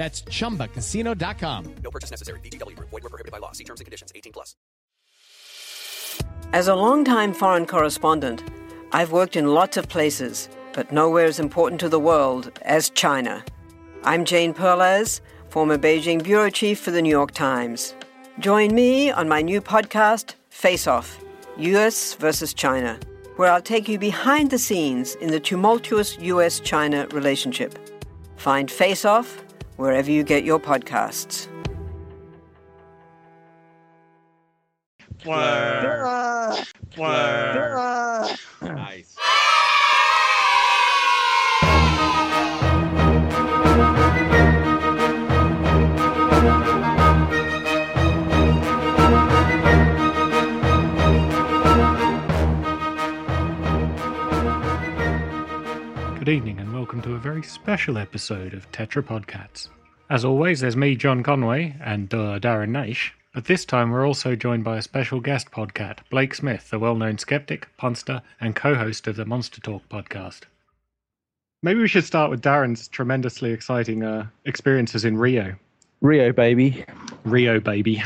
That's chumbacasino.com. No purchase necessary. VGW Group. Void were prohibited by law. See terms and conditions. 18 plus. As a longtime foreign correspondent, I've worked in lots of places, but nowhere as important to the world as China. I'm Jane Perlez, former Beijing bureau chief for the New York Times. Join me on my new podcast, Face Off US versus China, where I'll take you behind the scenes in the tumultuous US China relationship. Find Face Off wherever you get your podcasts. Nice. Good evening and welcome to a very special episode of Tetrapodcats. As always, there's me, John Conway, and uh, Darren Naish. But this time we're also joined by a special guest podcat, Blake Smith, the well-known skeptic, punster, and co-host of the Monster Talk podcast. Maybe we should start with Darren's tremendously exciting uh, experiences in Rio. Rio, baby. Rio, baby.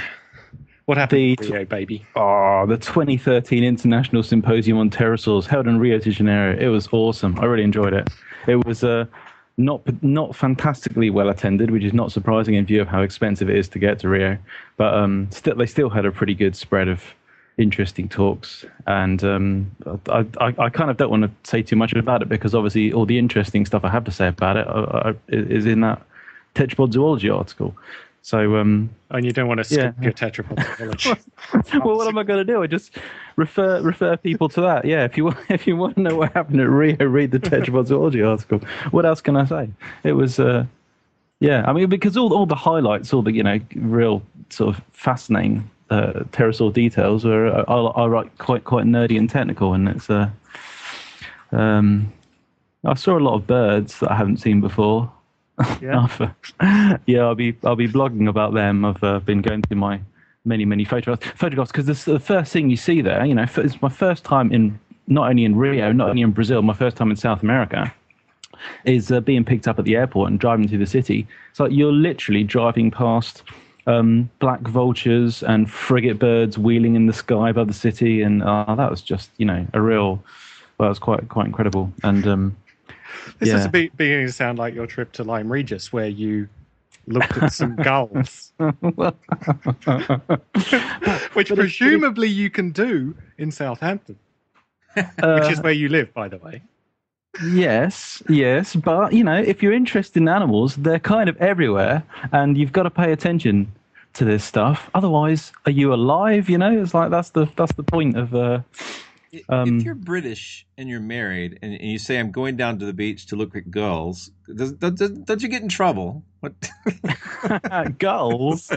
What happened The- Rio, baby? Oh, the 2013 International Symposium on Pterosaurs held in Rio de Janeiro. It was awesome. I really enjoyed it. It was uh, not not fantastically well attended, which is not surprising in view of how expensive it is to get to Rio. But um, still, they still had a pretty good spread of interesting talks. And um, I, I, I kind of don't want to say too much about it because obviously all the interesting stuff I have to say about it uh, uh, is in that tetrapod zoology article. So um, And you don't want to skip Yeah. your tetrapod well, what am I going to do? I just refer refer people to that. Yeah, if you want, if you want to know what happened at Rio, read the Tetrapod Zoology article. What else can I say? It was, uh, yeah. I mean, because all all the highlights, all the you know, real sort of fascinating uh, pterosaur details are, are are like quite quite nerdy and technical, and it's uh, um, I saw a lot of birds that I haven't seen before. Yeah. Yeah, I'll be I'll be blogging about them. I've uh, been going through my many many photographs photographs because the first thing you see there, you know, it's my first time in not only in Rio, not only in Brazil, my first time in South America, is uh, being picked up at the airport and driving through the city. So you're literally driving past um, black vultures and frigate birds wheeling in the sky above the city, and uh, that was just you know a real. Well, it was quite quite incredible, and um, This is Yeah. a be- beginning to sound like your trip to Lyme Regis, where you looked at some gulls, which presumably you can do in Southampton, which is uh, where you live, by the way. Yes, yes, but you know, if you're interested in animals, they're kind of everywhere, and you've got to pay attention to this stuff. Otherwise, are you alive? You know, it's like that's the that's the point of. Uh, Um, if you're British and you're married and, and you say, I'm going down to the beach to look at gulls, does, does, does, don't you get in trouble? What? gulls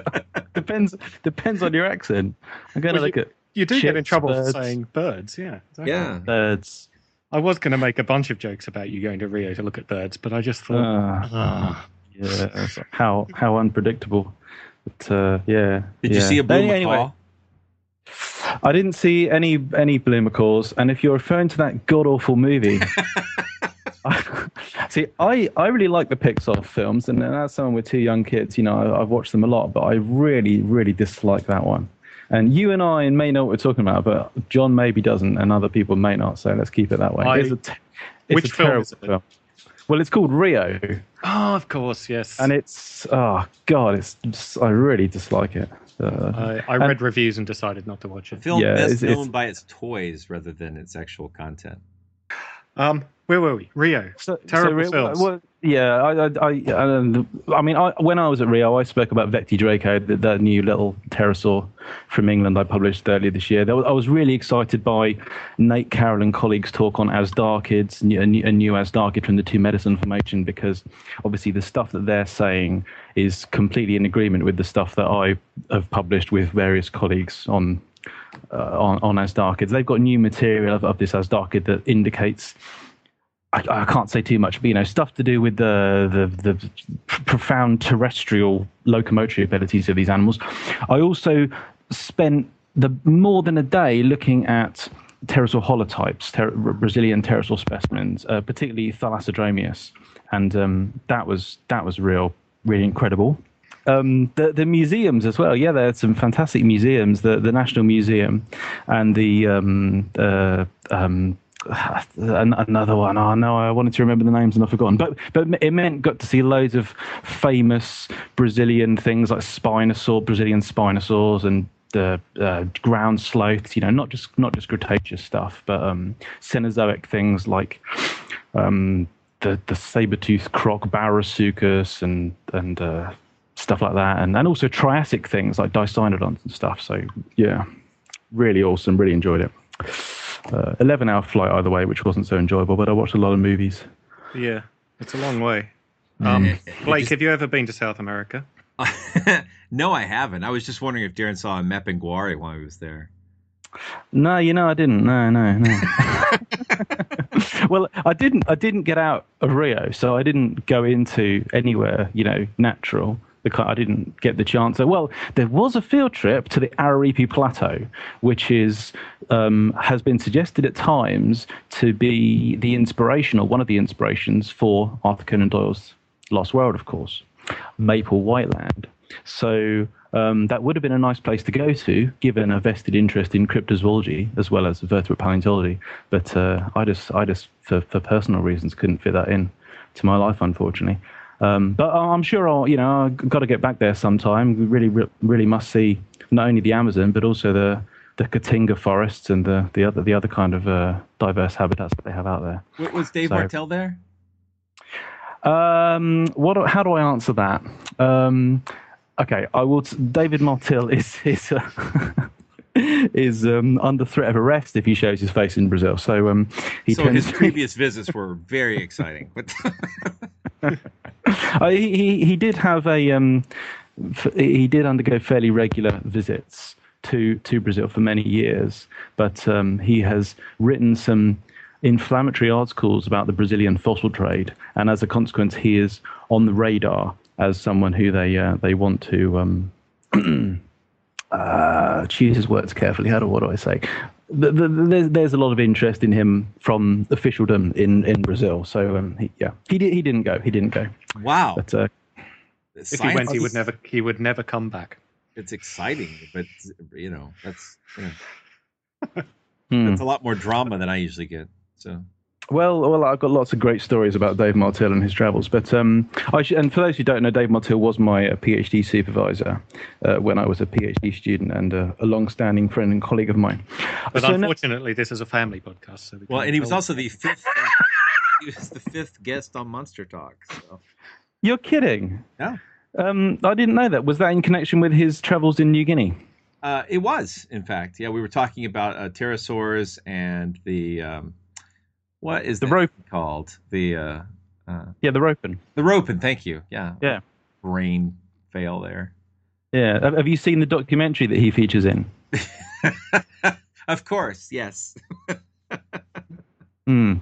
depends depends on your accent. I'm going to Well, look at You do get in trouble birds. saying birds, yeah. exactly. yeah. birds. I was going to make a bunch of jokes about you going to Rio to look at birds, but I just thought, Uh, ah. yeah, how how unpredictable. But uh, yeah. Did you see a blue Any- macaw? I didn't see any any macaws, and if you're referring to that god awful movie, see, I I really like the Pixar films, and as someone with two young kids, you know, I, I've watched them a lot, but I really really dislike that one. And you and I may know what we're talking about, but John maybe doesn't, and other people may not. So let's keep it that way. I- It's a it's Which film is it? film. Well, it's called Rio, Oh, of course, yes. and it's oh god, it's just, I really dislike it. Uh, I, I and- read reviews and decided not to watch it. A it. film Yeah, best it's- it's- known by its toys rather than its actual content. Um, where were we? Rio. So, Terrible so, films. Well, Yeah, I, I, I, I, mean, I, when I was at Rio, I spoke about Vectidraco, the, the new little pterosaur from England I published earlier this year. Was, I was really excited by Nate Carroll and colleagues' talk on azhdarchids, a new, a new azhdarchid from the Two Medicine formation, because obviously the stuff that they're saying is completely in agreement with the stuff that I have published with various colleagues on uh, on, on azhdarchids. They've got new material of, of this azhdarchid that indicates I, I, can't say too much, but you know, stuff to do with the, the the profound terrestrial locomotory abilities of these animals. I also spent the more than a day looking at pterosaur holotypes, ter- Brazilian pterosaur specimens, uh, particularly Thalassodromeus, and um, that was that was real, really incredible. Um, the the museums as well. Yeah, there are some fantastic museums. The the National Museum and the um, uh, um, another one. Oh no, I wanted to remember the names and I've forgotten. But but it meant got to see loads of famous Brazilian things like Spinosaur, Brazilian Spinosaurs, and the uh, ground sloths. You know, not just not just Cretaceous stuff, but um, Cenozoic things like um, the the saber-toothed croc Baurusuchus and and uh, stuff like that, and and also Triassic things like dicynodonts and stuff. So yeah, really awesome. Really enjoyed it uh, 11 hour flight either way, which wasn't so enjoyable, but I watched a lot of movies. Yeah, it's a long way. Um, Blake, just... have you ever been to South America? no, I haven't. I was just wondering if Darren saw a Mapinguari while he was there. No, you know I didn't. No, no, no. well, I didn't. I didn't get out of Rio, so I didn't go into anywhere, you know, natural. I didn't get the chance. Well, there was a field trip to the Araripe Plateau, which is um, has been suggested at times to be the inspiration or one of the inspirations for Arthur Conan Doyle's Lost World, of course, Maple White Land. So um, that would have been a nice place to go to, given a vested interest in cryptozoology as well as vertebrate paleontology. But uh, I just, I just, for, for personal reasons, couldn't fit that in to my life, unfortunately. Um, but I'm sure I'll, you know, I've got to get back there sometime. We really, really must see not only the Amazon but also the the Caatinga forests and the the other the other kind of uh, diverse habitats that they have out there. Was Dave so, Martill there? Um, what? How do I answer that? Um, okay, I will. T- David Martill is is. Uh, is um, under threat of arrest if he shows his face in Brazil. So um, he so his previous visits were very exciting. But uh, he he did have a um, f- he did undergo fairly regular visits to to Brazil for many years, but um, he has written some inflammatory articles about the Brazilian fossil trade, and as a consequence, he is on the radar as someone who they uh, they want to. Um, uh, choose his words carefully. How do what do I say? The, the, there's, there's a lot of interest in him from officialdom in, in Brazil. So um, he, yeah, he did, he didn't go. He didn't go. Wow. But uh, if he went, he would never he would never come back. It's exciting, but you know that's you know, hmm. that's a lot more drama than I usually get. So well, well, I've got lots of great stories about Dave Martill and his travels. But um, I sh- and for those who don't know, Dave Martill was my uh, PhD supervisor uh, when I was a PhD student and uh, a long-standing friend and colleague of mine. But so unfortunately, this is a family podcast. So we well, and he was also the fifth. he was the fifth guest on Monster Talk. So. You're kidding? Yeah. Um, I didn't know that. Was that in connection with his travels in New Guinea? Uh, it was, in fact. Yeah, we were talking about uh, pterosaurs and the. Um, what is the rope called? The uh, uh, yeah, the ropen. The ropen. Thank you. Yeah. Yeah. Brain fail there. Yeah. Have you seen the documentary that he features in? of course. Yes. Hmm.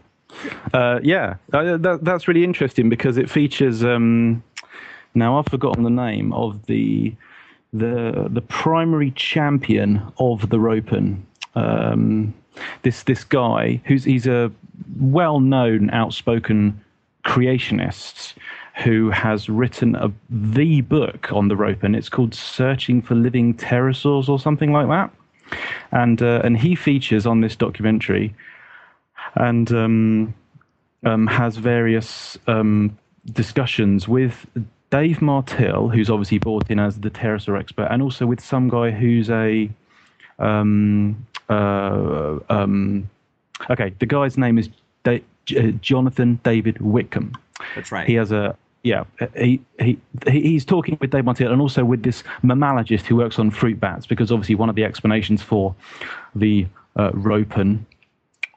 Uh, yeah, uh, that, that's really interesting because it features. Um, now I've forgotten the name of the the the primary champion of the Ropen. Um, this this guy who's he's a well-known, outspoken creationist who has written a, the book on the rope, and it's called "Searching for Living Pterosaurs" or something like that. And uh, and he features on this documentary, and um, um, has various um, discussions with Dave Martill, who's obviously brought in as the pterosaur expert, and also with some guy who's a um, uh, um, okay, the guy's name is da- J- uh, Jonathan David Whitcomb. That's right. He has a yeah. He, he he's talking with Dave Martill and also with this mammalogist who works on fruit bats because obviously one of the explanations for the uh, ropen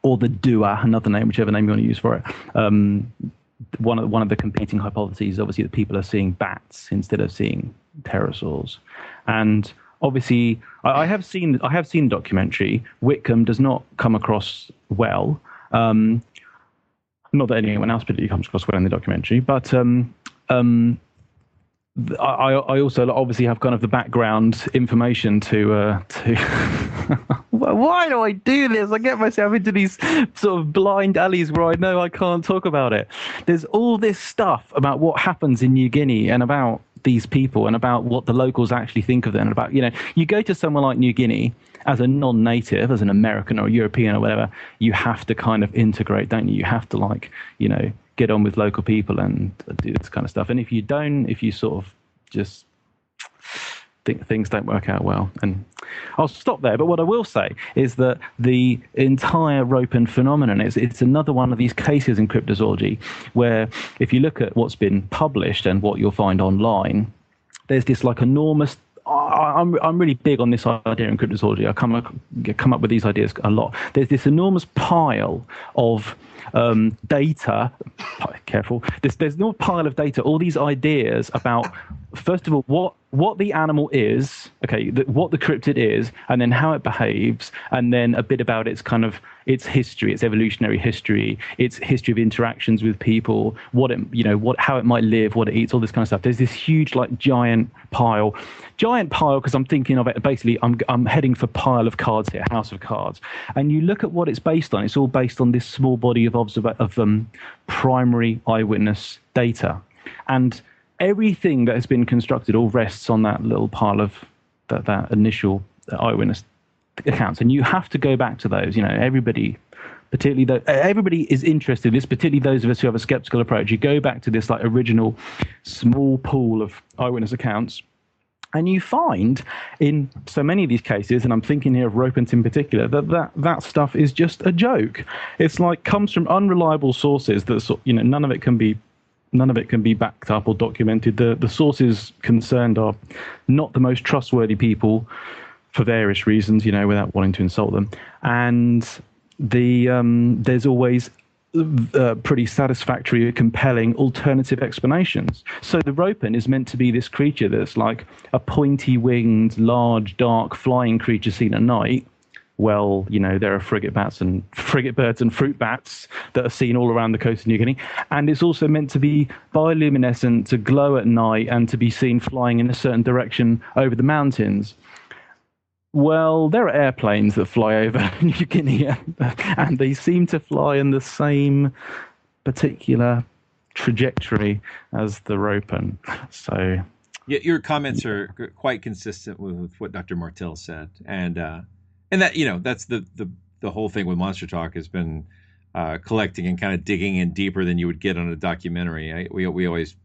or the duah, another name, whichever name you want to use for it. Um, one of one of the competing hypotheses is obviously that people are seeing bats instead of seeing pterosaurs, and obviously I, I have seen I have seen the documentary. Whitcomb does not come across well. Um, not that anyone else particularly comes across well in the documentary, but um, um, I, I also obviously have kind of the background information to uh, to. Why do I do this? I get myself into these sort of blind alleys where I know I can't talk about it. There's all this stuff about what happens in New Guinea and about these people and about what the locals actually think of them. And about you know, you go to somewhere like New Guinea as a non-native, as an American or European or whatever, you have to kind of integrate, don't you? You have to like you know get on with local people and do this kind of stuff. And if you don't, if you sort of just think things don't work out well, and I'll stop there. But what I will say is that the entire ropen phenomenon is it's another one of these cases in cryptozoology where if you look at what's been published and what you'll find online, there's this like enormous I'm I'm really big on this idea in cryptozoology. I come up, come up with these ideas a lot. There's this enormous pile of um, data. Careful. There's there's no pile of data. All these ideas about first of all what what the animal is, okay, the, what the cryptid is, and then how it behaves, and then a bit about its kind of its history, its evolutionary history, its history of interactions with people, what it, you know, what how it might live, what it eats, all this kind of stuff. There's this huge, like, giant pile, giant pile, because I'm thinking of it. Basically, I'm I'm heading for pile of cards here, house of cards, and you look at what it's based on. It's all based on this small body of observa- of um, primary eyewitness data, and everything that has been constructed all rests on that little pile of that, that initial eyewitness accounts. And you have to go back to those. You know, everybody, particularly the, everybody is interested in this, particularly those of us who have a skeptical approach. You go back to this like original small pool of eyewitness accounts. And you find in so many of these cases, and I'm thinking here of Ropens in particular, that, that that stuff is just a joke. It's like comes from unreliable sources that you know none of it can be none of it can be backed up or documented. The the sources concerned are not the most trustworthy people for various reasons, you know, without wanting to insult them. And the um, there's always uh, pretty satisfactory, compelling alternative explanations. So the ropen is meant to be this creature that's like a pointy-winged, large, dark, flying creature seen at night. Well, you know, there are frigate bats and frigate birds and fruit bats that are seen all around the coast of New Guinea. And it's also meant to be bioluminescent, to glow at night, and to be seen flying in a certain direction over the mountains. Well, there are airplanes that fly over New Guinea, and they seem to fly in the same particular trajectory as the ropen. So, yeah, your comments are quite consistent with what Dr. Martill said, and uh, and that you know that's the the the whole thing with Monster Talk has been uh, collecting and kind of digging in deeper than you would get on a documentary. I, we we always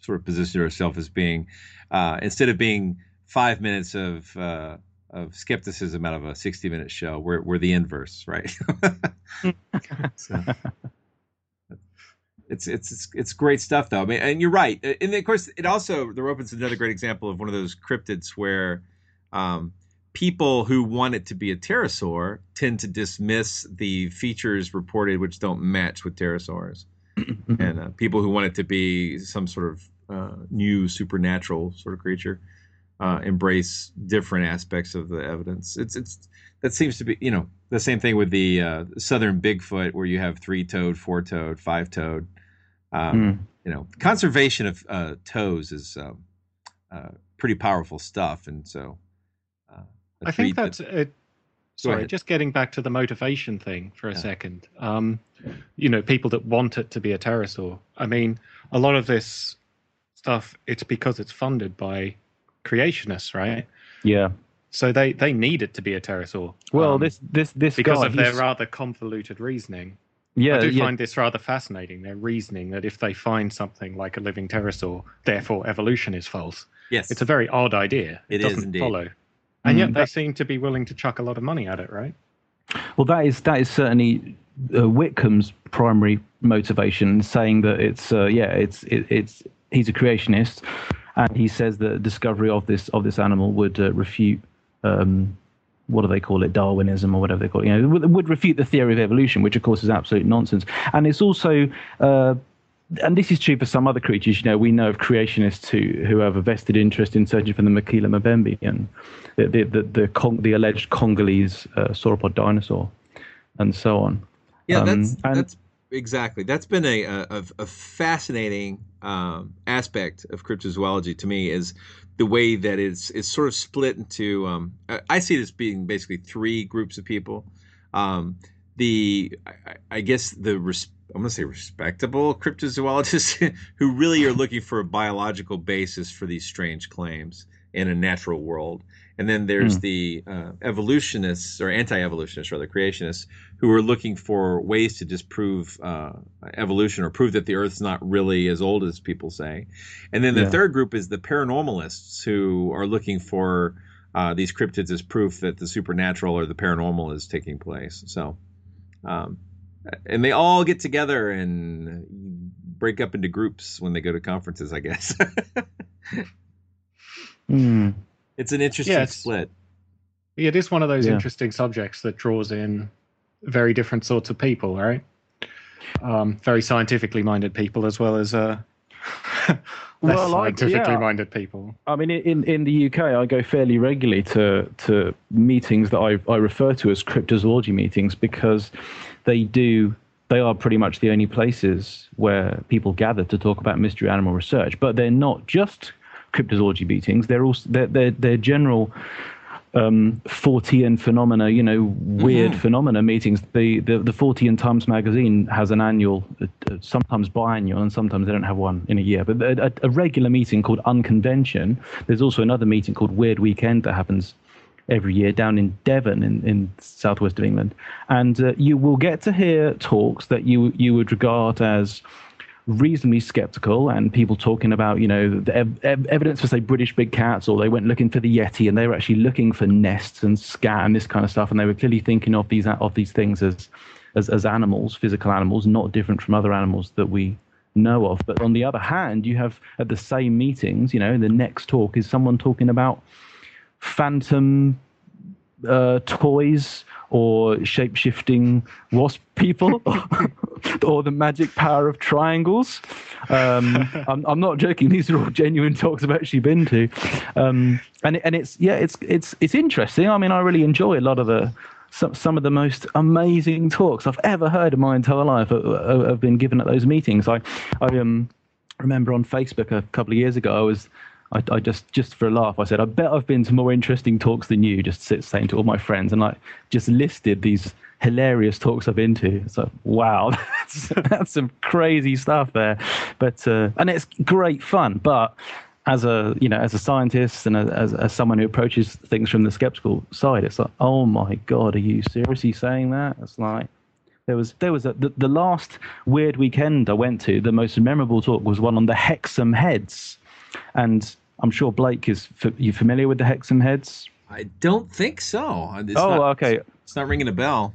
sort of position ourselves as being uh, instead of being five minutes of uh, of skepticism out of a 60 minute show. We're, we're the inverse, right? so, it's, it's, it's, it's great stuff though. I mean, and you're right. And of course it also, the Ropen's another great example of one of those cryptids where, um, people who want it to be a pterosaur tend to dismiss the features reported which don't match with pterosaurs. and uh, people who want it to be some sort of uh, new supernatural sort of creature uh, embrace different aspects of the evidence. It's it's that seems to be you know the same thing with the uh, southern Bigfoot where you have three toed, four toed, five toed. Um, mm. You know, conservation of uh, toes is um, uh, pretty powerful stuff, and so I think that's that, it. Sorry, just getting back to the motivation thing for a yeah. second. Um, you know, people that want it to be a pterosaur. I mean, a lot of this stuff, it's because it's funded by creationists, right? Yeah. So they they need it to be a pterosaur. Well, um, this this this because guy, of their rather convoluted reasoning. Yeah, I do yeah. find this rather fascinating. Their reasoning that if they find something like a living pterosaur, therefore evolution is false. Yes, it's a very odd idea. It, it doesn't indeed. follow, and mm, yet they seem to be willing to chuck a lot of money at it, right? Well, that is that is certainly uh, Whitcomb's primary motivation, saying that it's uh, yeah, it's it, it's he's a creationist, and he says that discovery of this of this animal would uh, refute. Um, what do they call it, Darwinism or whatever they call it, you know, would, would refute the theory of evolution, which of course is absolute nonsense. And it's also, uh, and this is true for some other creatures. You know, we know of creationists who who have a vested interest in searching for the Makila Mbembe and the the the, the, Cong- the alleged Congolese uh, sauropod dinosaur, and so on. Yeah, Um, that's and- that's exactly that's been a a, a fascinating um, aspect of cryptozoology to me is the way that it's it's sort of split into. Um, I- see this being basically three groups of people. Um, the I, I guess the res, I'm going to say respectable cryptozoologists who really are looking for a biological basis for these strange claims in a natural world. And then there's Hmm. the uh, evolutionists or anti-evolutionists, rather creationists, who are looking for ways to disprove uh, evolution or prove that the Earth's not really as old as people say. And then the Yeah. third group is the paranormalists, who are looking for uh, these cryptids as proof that the supernatural or the paranormal is taking place. So, um, and they all get together and break up into groups when they go to conferences. I guess Hmm. it's an interesting Yeah, it's- split. Yeah, it is one of those Yeah. interesting subjects that draws in very different sorts of people, right? Um, very scientifically minded people as well as uh, less Well, I- scientifically yeah. minded people. I mean, in in the UK, I go fairly regularly to to meetings that I I refer to as cryptozoology meetings because they do they are pretty much the only places where people gather to talk about mystery animal research. But they're not just cryptozoology meetings; they're also they're they're, they're general um, Fortean phenomena, you know, weird phenomena meetings. The, the the Fortean Times magazine has an annual, uh, uh, sometimes biannual, and sometimes they don't have one in a year. But a, a regular meeting called Unconvention. There's also another meeting called Weird Weekend that happens every year down in Devon in, in southwest of England, and uh, you will get to hear talks that you you would regard as reasonably skeptical and people talking about you know ev- evidence for say british big cats or they went looking for the yeti and they were actually looking for nests and scat and this kind of stuff. And they were clearly thinking of these of these things as as, as animals physical animals not different from other animals that we know of. But on the other hand you have at the same meetings you know the next talk is someone talking about phantom uh, toys or shape shifting wasp people or the magic power of triangles. Um, I'm, I'm not joking. These are all genuine talks I've actually been to. Um, and, and it's, yeah, it's, it's, it's interesting. I mean, I really enjoy a lot of the, some, some of the most amazing talks I've ever heard in my entire life have, have been given at those meetings. I, I um, remember on Facebook a couple of years ago, I was I, I just just for a laugh, I said, I bet I've been to more interesting talks than you. Just sit, saying to all my friends, and I just listed these hilarious talks I've been to. Like, wow, that's, that's some crazy stuff there. But uh, and it's great fun. But as a you know as a scientist and as, as someone who approaches things from the skeptical side, it's like, oh my god, are you seriously saying that? It's like there was there was a, the, the last weird weekend I went to. The most memorable talk was one on the Hexham heads, and I'm sure Blake is. f- You familiar with the Hexham heads? I don't think so. It's oh, not, okay. It's not ringing a bell.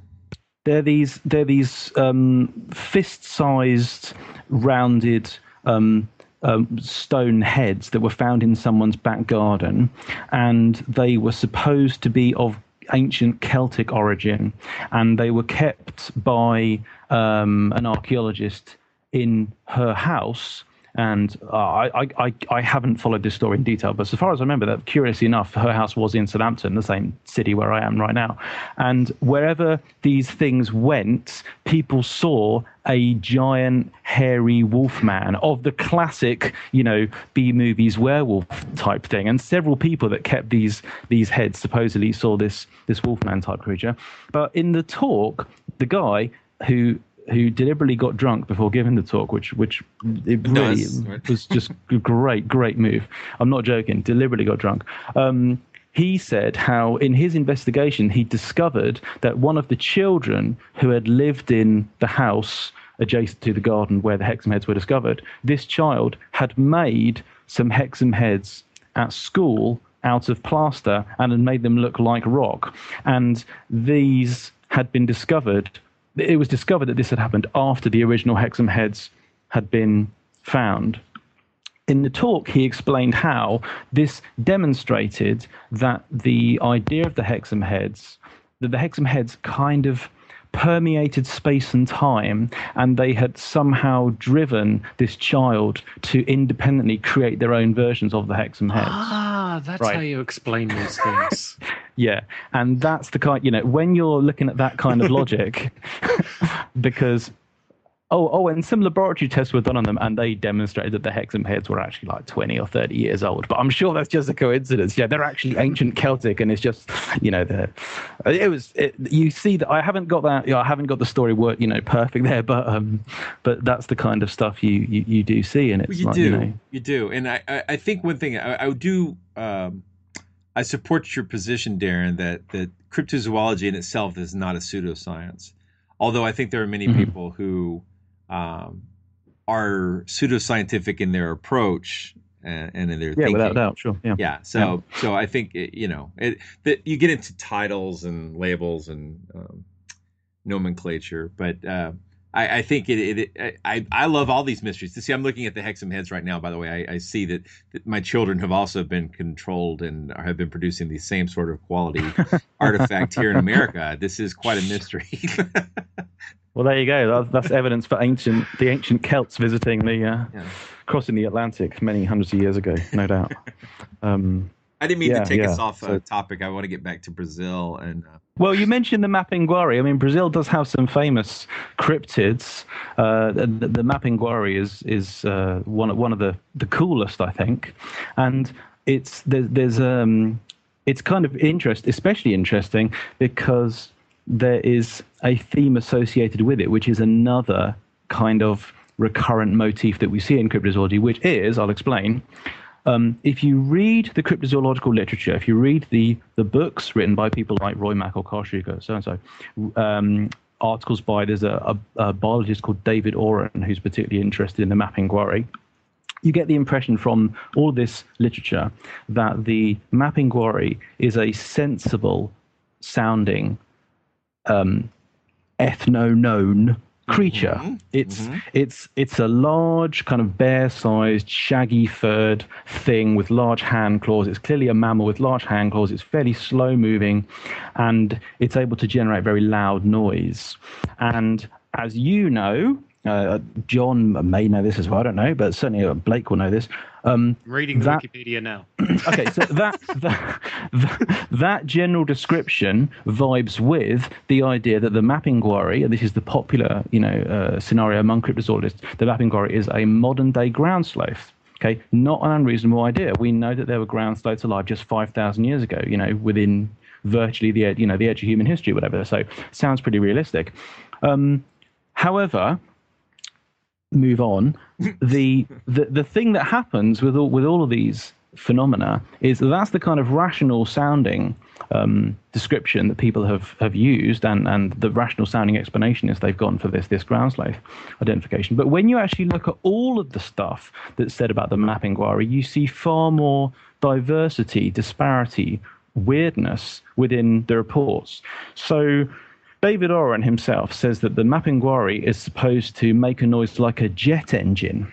They're these they're these um, fist-sized, rounded. Um, um, stone heads that were found in someone's back garden, and they were supposed to be of ancient Celtic origin, and they were kept by um, an archaeologist in her house. And uh, I, I, I haven't followed this story in detail, but so far as I remember, that curiously enough, her house was in Southampton, the same city where I am right now. And wherever these things went, people saw a giant hairy wolfman of the classic, you know, B movies werewolf type thing. And several people that kept these these heads supposedly saw this this wolfman type creature. But in the talk, the guy who who deliberately got drunk before giving the talk, which which it really was just a great, great move. I'm not joking. Deliberately got drunk. Um, he said how in his investigation he discovered that one of the children who had lived in the house adjacent to the garden where the Hexham heads were discovered, this child had made some Hexham heads at school out of plaster and had made them look like rock. And these had been discovered. It was discovered that this had happened after the original Hexham heads had been found. In the talk, he explained how this demonstrated that the idea of the Hexham heads, that the Hexham heads kind of permeated space and time, and they had somehow driven this child to independently create their own versions of the Hexham heads. Ah. Ah, that's Right. how you explain these things. Yeah, and that's the kind you know when you're looking at that kind of logic, because oh oh, and some laboratory tests were done on them, and they demonstrated that the Hexham heads were actually like twenty or thirty years old. But I'm sure that's just a coincidence. Yeah, they're actually ancient Celtic, and it's just you know the it was it, you see that I haven't got that you know, I haven't got the story work you know perfect there, but um but that's the kind of stuff you you, you do see, and it's Well, you like do, you know you do, and I, I, think one thing I, I do, um, I support your position, Darren, that that cryptozoology in itself is not a pseudoscience. Although I think there are many Mhm. people who um, are pseudoscientific in their approach and, and in their yeah thinking. without doubt sure yeah Yeah. So so I think it, you know it, that you get into titles and labels and um, nomenclature, but uh, I, I think it, it, I I love all these mysteries. To see, I'm looking at the Hexham heads right now. By the way, I, I see that, that my children have also been controlled and have been producing the same sort of quality artifact here in America. This is quite a mystery. Well, there you go. That's, that's evidence for ancient the ancient Celts visiting the uh, Yeah. crossing the Atlantic many hundreds of years ago, no doubt. Um, I didn't mean Yeah, to take us off So- uh, topic. I want to get back to Brazil and. Uh, well, you mentioned the Mapinguari. I mean, Brazil does have some famous cryptids. Uh, the, the Mapinguari is is uh, one of one of the, the coolest, I think, and it's there's, there's um it's kind of interest, especially interesting because there is a theme associated with it, which is another kind of recurrent motif that we see in cryptozoology, which is, I'll explain. Um, if you read the cryptozoological literature, if you read the the books written by people like Roy Mackal or Karl Shuker, so and so, um, articles by there's a, a, a biologist called David Oren who's particularly interested in the Mapinguari. you get the impression from all this literature that the Mapinguari is a sensible sounding um, ethno-known creature. It's it's it's a large, kind of bear-sized, shaggy-furred thing with large hand claws. It's clearly a mammal with large hand claws. It's fairly slow-moving, and it's able to generate very loud noise. And as you know, uh, John may know this as well. I don't know, but certainly uh, Blake will know this. Um, reading That- Wikipedia now. okay, so that, that that that general description vibes with the idea that the Mapinguari, and this is the popular you know uh, scenario among cryptozoologists, the Mapinguari is a modern day ground sloth. Okay, not an unreasonable idea. We know that there were ground sloths alive just five thousand years ago. You know, within virtually the you know the edge of human history, whatever. So sounds pretty realistic. Um, however, move on. the, the the thing that happens with all with all of these phenomena is that that's the kind of rational sounding um, description that people have, have used, and, and the rational sounding explanation is they've gone for this this ground sloth identification. But when you actually look at all of the stuff that's said about the Mapinguari, you see far more diversity, disparity, weirdness within the reports. So David Oren himself says that the Mapinguari is supposed to make a noise like a jet engine.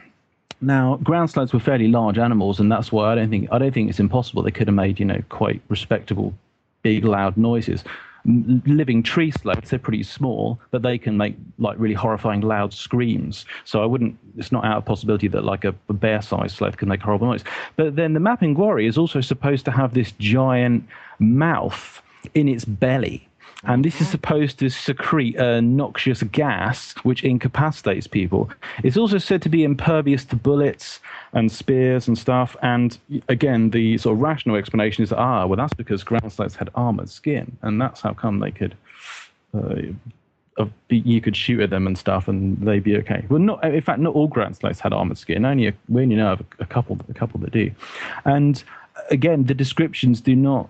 Now, ground sloths were fairly large animals, and that's why I don't think I don't think it's impossible they could have made you know quite respectable, big, loud noises. Living tree sloths they're pretty small, but they can make like really horrifying loud screams. So I wouldn't. It's not out of possibility that like a, a bear-sized sloth can make horrible noise. But then the Mapinguari is also supposed to have this giant mouth in its belly. And this is supposed to secrete a noxious gas which incapacitates people. It's also said to be impervious to bullets and spears and stuff. And again, the sort of rational explanation is ah, well, that's because ground sloths had armored skin, and that's how come they could. Uh, uh, you could shoot at them and stuff, and they'd be okay. Well, not in fact, not all ground sloths had armored skin. Only a, we only know of a, a couple, a couple that do. And again, the descriptions do not,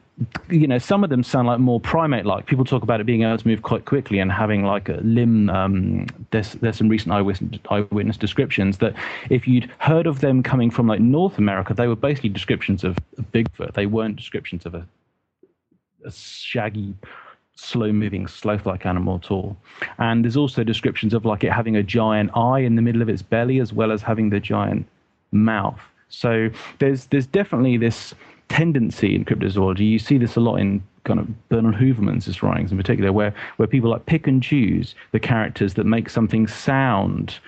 you know, some of them sound like more primate-like. People talk about it being able to move quite quickly and having like a limb. Um, there's there's some recent eyewitness, eyewitness descriptions that if you'd heard of them coming from like North America, they were basically descriptions of Bigfoot. They weren't descriptions of a, a shaggy slow moving sloth like animal at all. And there's also descriptions of like it having a giant eye in the middle of its belly as well as having the giant mouth. So there's there's definitely this tendency in cryptozoology. You see this a lot in kind of Bernard Heuvelmans' writings in particular, where where people like pick and choose the characters that make something sound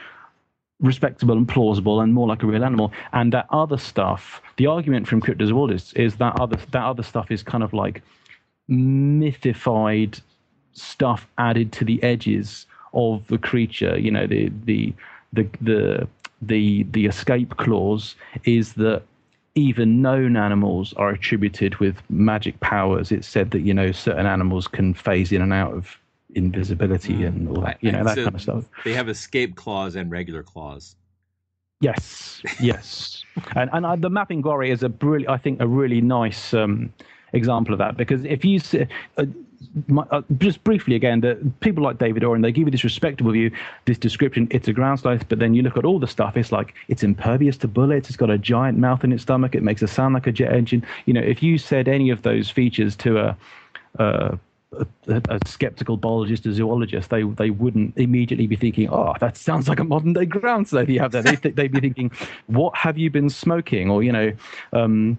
respectable and plausible and more like a real animal. And that other stuff, the argument from cryptozoologists is that other that other stuff is kind of like mythified stuff added to the edges of the creature. You know, the the the the the the escape clause is that even known animals are attributed with magic powers. It's said that you know certain animals can phase in and out of invisibility and all that, you know, And that so kind of stuff. They have escape clause and regular clause. Yes, yes, and and uh, the Mapinguari is a brilliant, I think, a really nice um, example of that because if you see, uh, my, uh, just briefly again, that people like David Oren, they give you this respectable view, this description. It's a ground sloth, but then you look at all the stuff. It's like it's impervious to bullets. It's got a giant mouth in its stomach. It makes a sound like a jet engine. You know, if you said any of those features to a a, a skeptical biologist, a zoologist, they they wouldn't immediately be thinking, "Oh, that sounds like a modern day ground sloth." You have that. They th- they'd be thinking, "What have you been smoking?" Or you know, um,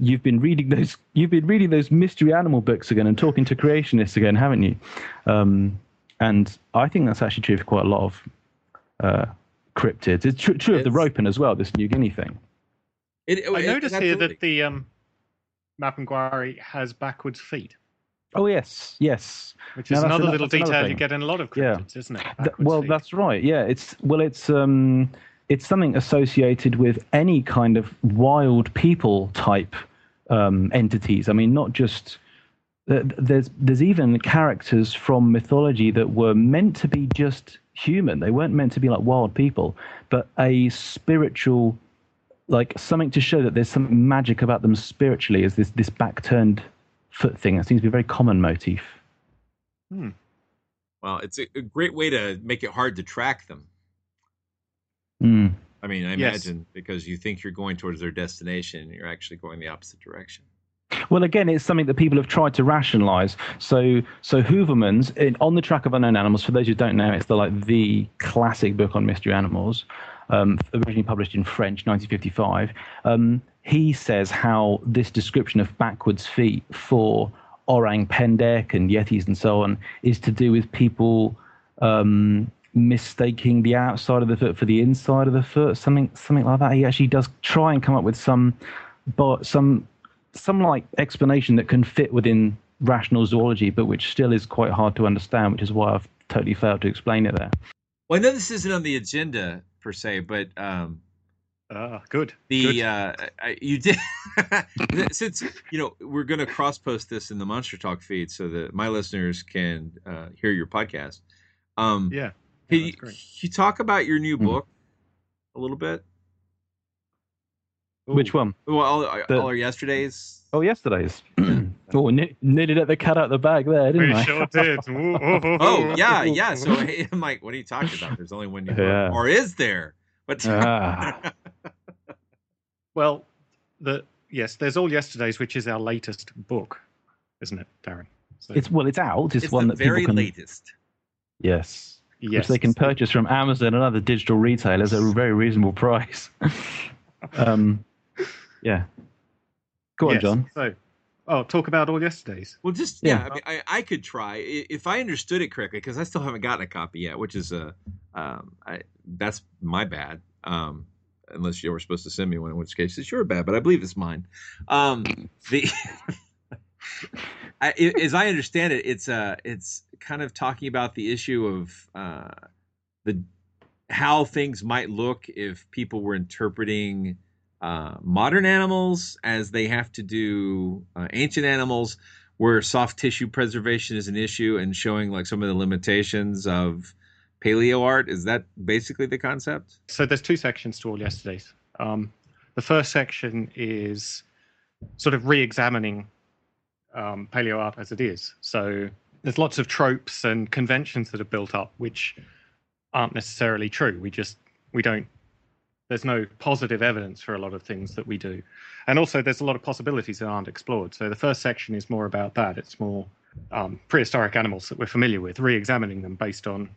you've been reading those you've been reading those mystery animal books again and talking to creationists again, haven't you? Um, and I think that's actually true for quite a lot of uh, cryptids. It's tr- true of the It's- ropen as well. This New Guinea thing. It, it- I it- noticed here that the um, Mapinguari has backwards feet, Oh yes, yes. which is that's another little that's another detail you get in a lot of Yeah. cryptids, isn't it? Th- Backwards well, feet. that's right. Yeah, it's well, it's um, it's something associated with any kind of wild people type um, entities. I mean, not just there's there's even characters from mythology that were meant to be just human. They weren't meant to be like wild people, but a spiritual, like something to show that there's something magic about them spiritually. Is this this back turned foot thing? That seems to be a very common motif. well, it's a, a great way to make it hard to track them. Mm. I mean, I Yes. imagine because you think you're going towards their destination, you're actually going the opposite direction. Well, again, it's something that people have tried to rationalize. So, so Heuvelmans in, on the track of unknown animals. For those who don't know, it's the like the classic book on mystery animals, um, originally published in French, 1955. Um, he says how this description of backwards feet for orang pendek and yetis and so on is to do with people um, mistaking the outside of the foot for the inside of the foot, something something like that. He actually does try and come up with some, but some some like explanation that can fit within rational zoology, but which still is quite hard to understand, which is why I've totally failed to explain it there. Well, I know this isn't on the agenda per se, but um, Ah, good. the good. uh, I, you did since you know we're going to cross post this in the Monster Talk feed so that my listeners can uh, hear your podcast. Um, yeah. Can Yeah, you, can you talk about your new Mhm. book a little bit? Ooh. Which one? Well, all, all The- our yesterdays. Oh, yesterday's. oh, ne- nearly let the cat out the bag there, didn't We I? sure did. Ooh, Oh yeah, yeah. So hey, I'm like, what are you talking about? There's only one new book, Yeah. or is there? But Ah. Well, the yes, there's all yesterdays, which is our latest book, isn't it, Darren? So, It's well, it's out. It's, it's one the that very people can. latest. Yes. Yes, which they can purchase from Amazon and other digital retailers at a very reasonable price. um, yeah. Go on, Yes, John. So, oh, talk about all yesterdays. Well, just yeah, Yeah. I, mean, I, I could try if I understood it correctly because I still haven't gotten a copy yet, which is a um, I, that's my bad. Um, unless you were supposed to send me one, in which case it's your bad, but I believe it's mine. Um, the I, i- as I understand it, it's uh it's kind of talking about the issue of uh, the how things might look if people were interpreting uh, modern animals as they have to do uh, ancient animals where soft tissue preservation is an issue and showing like some of the limitations of paleo art is that basically the concept So there's two sections to all yesterdays. Um, the first section is sort of re-examining um, paleo art as it is. So there's lots of tropes and conventions that are built up which aren't necessarily true. We just we don't. There's no positive evidence for a lot of things that we do, and also there's a lot of possibilities that aren't explored. So the first section is more about that. It's more um, prehistoric animals that we're familiar with, re-examining them based on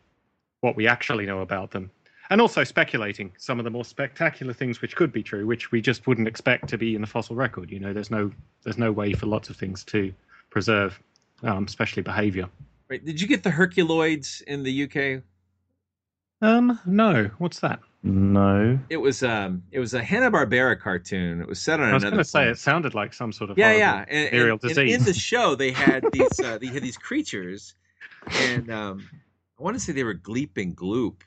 what we actually know about them, and also speculating some of the more spectacular things which could be true, which we just wouldn't expect to be in the fossil record. You know, there's no there's no way for lots of things to preserve, um, especially behavior. Right. Did you get the Herculoids in the UK? Um, no, what's that? No. It was um it was a Hanna Barbera cartoon. It was set on I was another. going to say it sounded like some sort of yeah, yeah. And, venereal and- and in the show, they had these uh, they had these creatures, and um, I want to say they were Gleep and Gloop.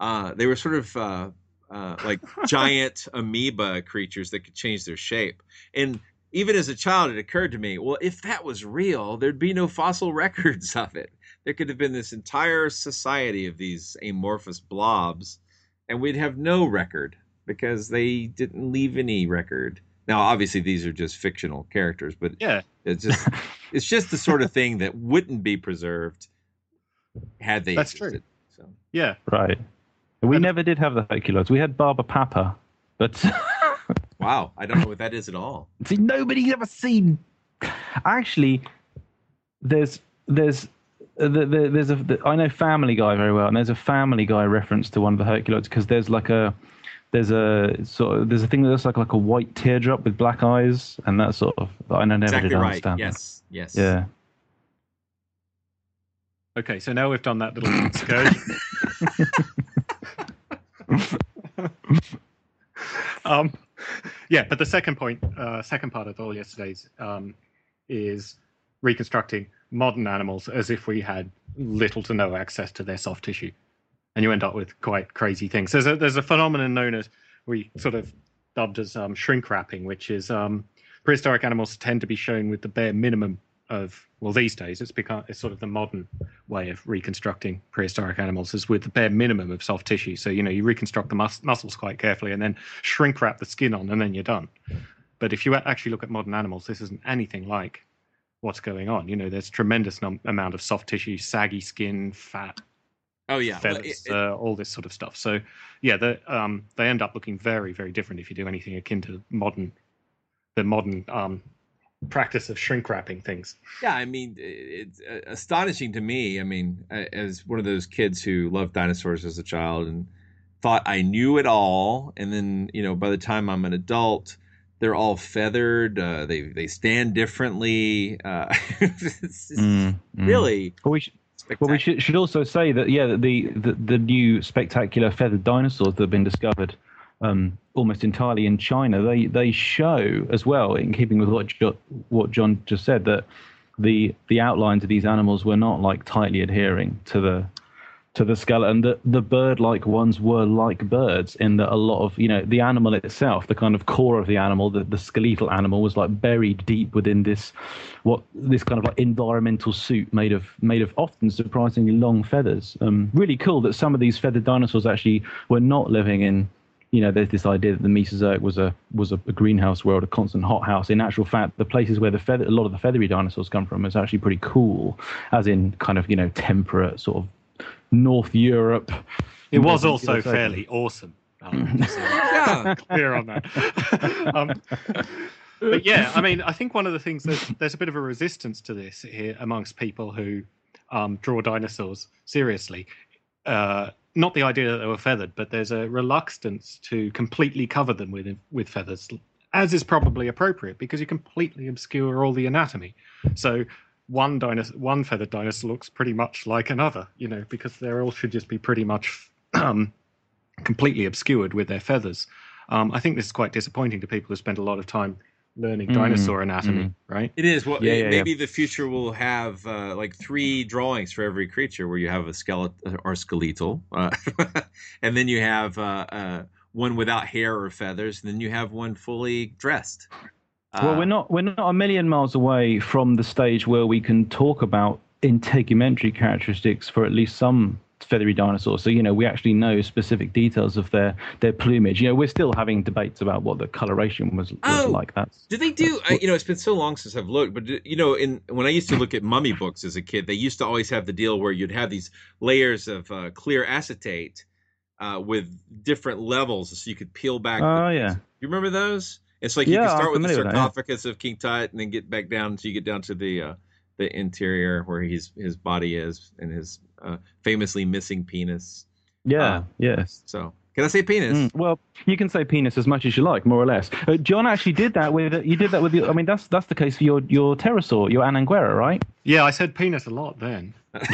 Uh, they were sort of uh, uh, like giant amoeba creatures that could change their shape. And even as a child, it occurred to me, well, if that was real, there'd be no fossil records of it. There could have been this entire society of these amorphous blobs, and we'd have no record because they didn't leave any record. Now, obviously, these are just fictional characters, but yeah, it's just it's just the sort of thing that wouldn't be preserved had they That's true. So yeah. Right. We And- never did have the Herculoids. We had Barbapapa, but wow, I don't know what that is at all. see, nobody's ever seen. Actually, there's there's uh, the, the, there's a the, I know Family Guy very well, and there's a Family Guy reference to one of the Herculoids because there's like a there's a sort of there's a thing that looks like like a white teardrop with black eyes, and that sort of I never exactly did right. understand. that. Yes, yes. Yeah. Okay, so now we've done that little excursion. um, yeah, but the second point, uh, second part of all yesterday's um, is reconstructing modern animals as if we had little to no access to their soft tissue, and you end up with quite crazy things. There's a there's a phenomenon known as we sort of dubbed as um, shrink wrapping, which is um, prehistoric animals tend to be shown with the bare minimum of well these days it's become it's sort of the modern way of reconstructing prehistoric animals is with the bare minimum of soft tissue. So you know you reconstruct the mus- muscles quite carefully and then shrink wrap the skin on and then you're done. But if you actually look at modern animals this isn't anything like what's going on. You know there's tremendous num- amount of soft tissue saggy skin fat Oh yeah. Well, feathers it- it- uh, all this sort of stuff. So yeah the, um, they end up looking very very different if you do anything akin to modern the modern um, practice of shrink wrapping things yeah, I mean, it's uh, astonishing to me. I mean, as one of those kids who loved dinosaurs as a child and thought I knew it all, and then you know, by the time I'm an adult, they're all feathered. Uh, they they stand differently. Uh, it's just Mm, mm. really Well, we should, well, we should, should also say that yeah, the, the the new spectacular feathered dinosaurs that have been discovered um, almost entirely in China, they they show as well, in keeping with what jo- what John just said, that the the outlines of these animals were not like tightly adhering to the to the skeleton. The the bird-like ones were like birds in that a lot of you know the animal itself, the kind of core of the animal, the, the skeletal animal was like buried deep within this what this kind of like environmental suit made of made of often surprisingly long feathers. Um, really cool that some of these feathered dinosaurs actually were not living in. You know, there's this idea that the Mesozoic was a was a, a greenhouse world, a constant hothouse. In actual fact, the places where the feather, a lot of the feathery dinosaurs come from is actually pretty cool, as in kind of you know temperate sort of North Europe. It was also exactly. fairly awesome. Um, so Yeah. clear on that. um, but yeah, I mean, I think one of the things that there's a bit of a resistance to this here amongst people who um, draw dinosaurs seriously. Uh, not the idea that they were feathered, but there's a reluctance to completely cover them with with feathers, as is probably appropriate because you completely obscure all the anatomy. So one dinosaur, one feathered dinosaur looks pretty much like another, you know, because they all should just be pretty much um, completely obscured with their feathers. Um, I think this is quite disappointing to people who spend a lot of time learning Mm, dinosaur anatomy, right? It is. Well, Yeah, it- yeah, yeah. maybe the future will have uh, like three drawings for every creature, where you have a skeleton or skeletal, uh, and then you have uh, uh, one without hair or feathers, and then you have one fully dressed. well, Uh, we're not we're not a million miles away from the stage where we can talk about integumentary characteristics for at least some feathery dinosaurs. So you know, we actually know specific details of their their plumage. You know, we're still having debates about what the coloration was, was Oh, like. That's Do they do? I, you know, it's been so long since I've looked, but you know, in when I used to look at mummy books as a kid, they used to always have the deal where you'd have these layers of uh, clear acetate uh, with different levels, so you could peel back. the- oh yeah. You remember those? It's like you Yeah, can I'm start with the with that, yeah. sarcophagus of King Tut and then get back down until you get down to the uh, the interior where he's his body is and his uh, famously missing penis. Yeah, Uh, yes. So can I say penis? Mm, well, you can say penis as much as you like, more or less. Uh, John actually did that with you did that with the. I mean, that's that's the case for your your pterosaur, your Anhanguera, right? Yeah, I said penis a lot then.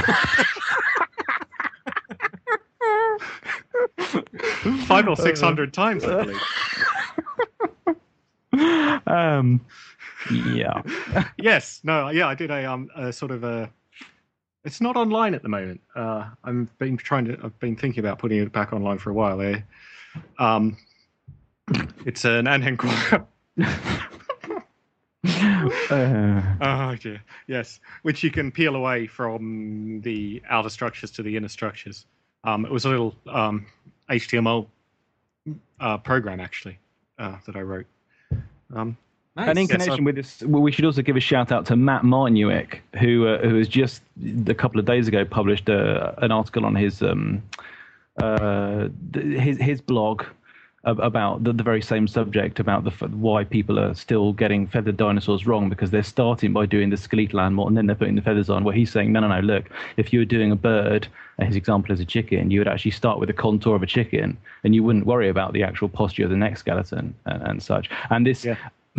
Five or six hundred times, I believe. Um, yeah. yes, no, yeah, I did a um a sort of a. It's not online at the moment. Uh, I've been trying to. I've been thinking about putting it back online for a while. Eh? Um, it's an Anhanguera. Uh, Oh dear. Yes, which you can peel away from the outer structures to the inner structures. Um, it was a little um, HTML uh, program actually uh, that I wrote. Um, Nice. And in connection with this, well, we should also give a shout out to Matt Martyniuk, who uh, who has just a couple of days ago published uh, an article on his um, uh, his his blog about the, the very same subject about the why people are still getting feathered dinosaurs wrong because they're starting by doing the skeletal animal and then they're putting the feathers on. Where he's saying, no, no, no, look, if you were doing a bird, and his example is a chicken, you would actually start with the contour of a chicken and you wouldn't worry about the actual posture of the neck skeleton and, and such. And this. Yeah.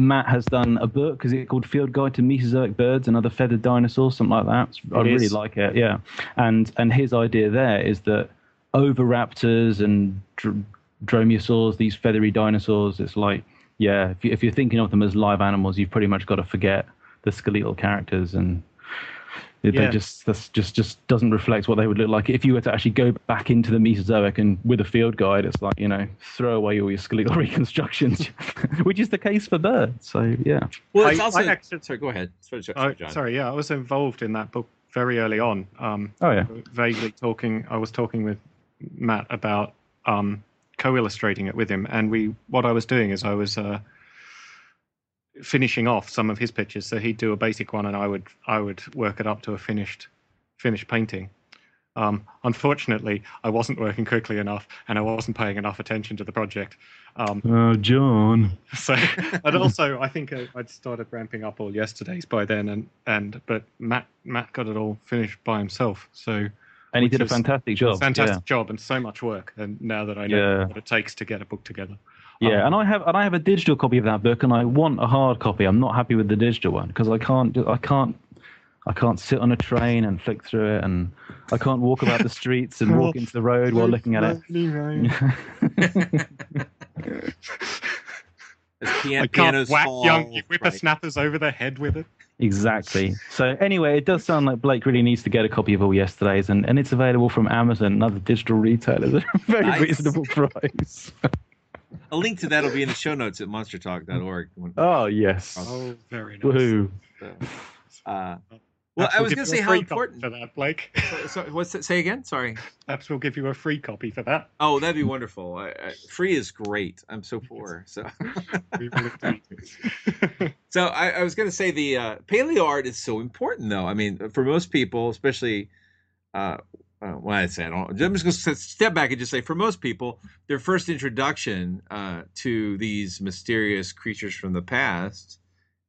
Matt has done a book. Is it called Field Guide to Mesozoic Birds and Other Feathered Dinosaurs? Something like that. I It really like it. Yeah, and and his idea there is that oviraptors and dr- dromaeosaurs, these feathery dinosaurs, it's like yeah, if, you, if you're thinking of them as live animals, you've pretty much got to forget the skeletal characters and. They Yeah. just that's just just doesn't reflect what they would look like if you were to actually go back into the Mesozoic and with a field guide, it's like you know throw away all your skeletal reconstructions, which is the case for birds. So yeah, well, it's I- also. I actually- sorry, go ahead. Sorry, sorry, oh, John. sorry, yeah, I was involved in that book very early on. Um, Oh, yeah. vaguely talking. I was talking with Matt about um, co-illustrating it with him, and we what I was doing is I was uh, finishing off some of his pictures. So he'd do a basic one, and I would I would work it up to a finished finished painting. Um, unfortunately, I wasn't working quickly enough, and I wasn't paying enough attention to the project. Um, oh John, so, and also, I think I, I'd started ramping up all yesterday's by then, and and but Matt Matt got it all finished by himself. So and he did a fantastic job. fantastic job and so much work. And now that I know Yeah. what it takes to get a book together, Yeah, yeah, Um, and I have and I have a digital copy of that book, and I want a hard copy. I'm not happy with the digital one because I can't I can't I can't sit on a train and flick through it, and I can't walk about the streets and walk into the road while looking at it. As pian- I can't whack fall, young right. whippersnappers over the head with it. Exactly. So anyway, it does sound like Blake really needs to get a copy of all yesterday's, and, and it's available from Amazon and other digital retailers at a very Nice. reasonable price. A link to that will be in the show notes at monstertalk.org. When- Oh yes. Oh, very nice. Woohoo. Uh, well, Perhaps I we'll was going to say how important. for that, Blake. So, what's that? Say again. Sorry. Perhaps we'll give you a free copy for that. Oh, that'd be wonderful. I, I, free is great. I'm so poor. So, We will indeed. so I, I was going to say the uh, paleo art is so important, though. I mean, for most people, especially uh, uh, when I say I don't, I'm just going to step back and just say, for most people, their first introduction uh, to these mysterious creatures from the past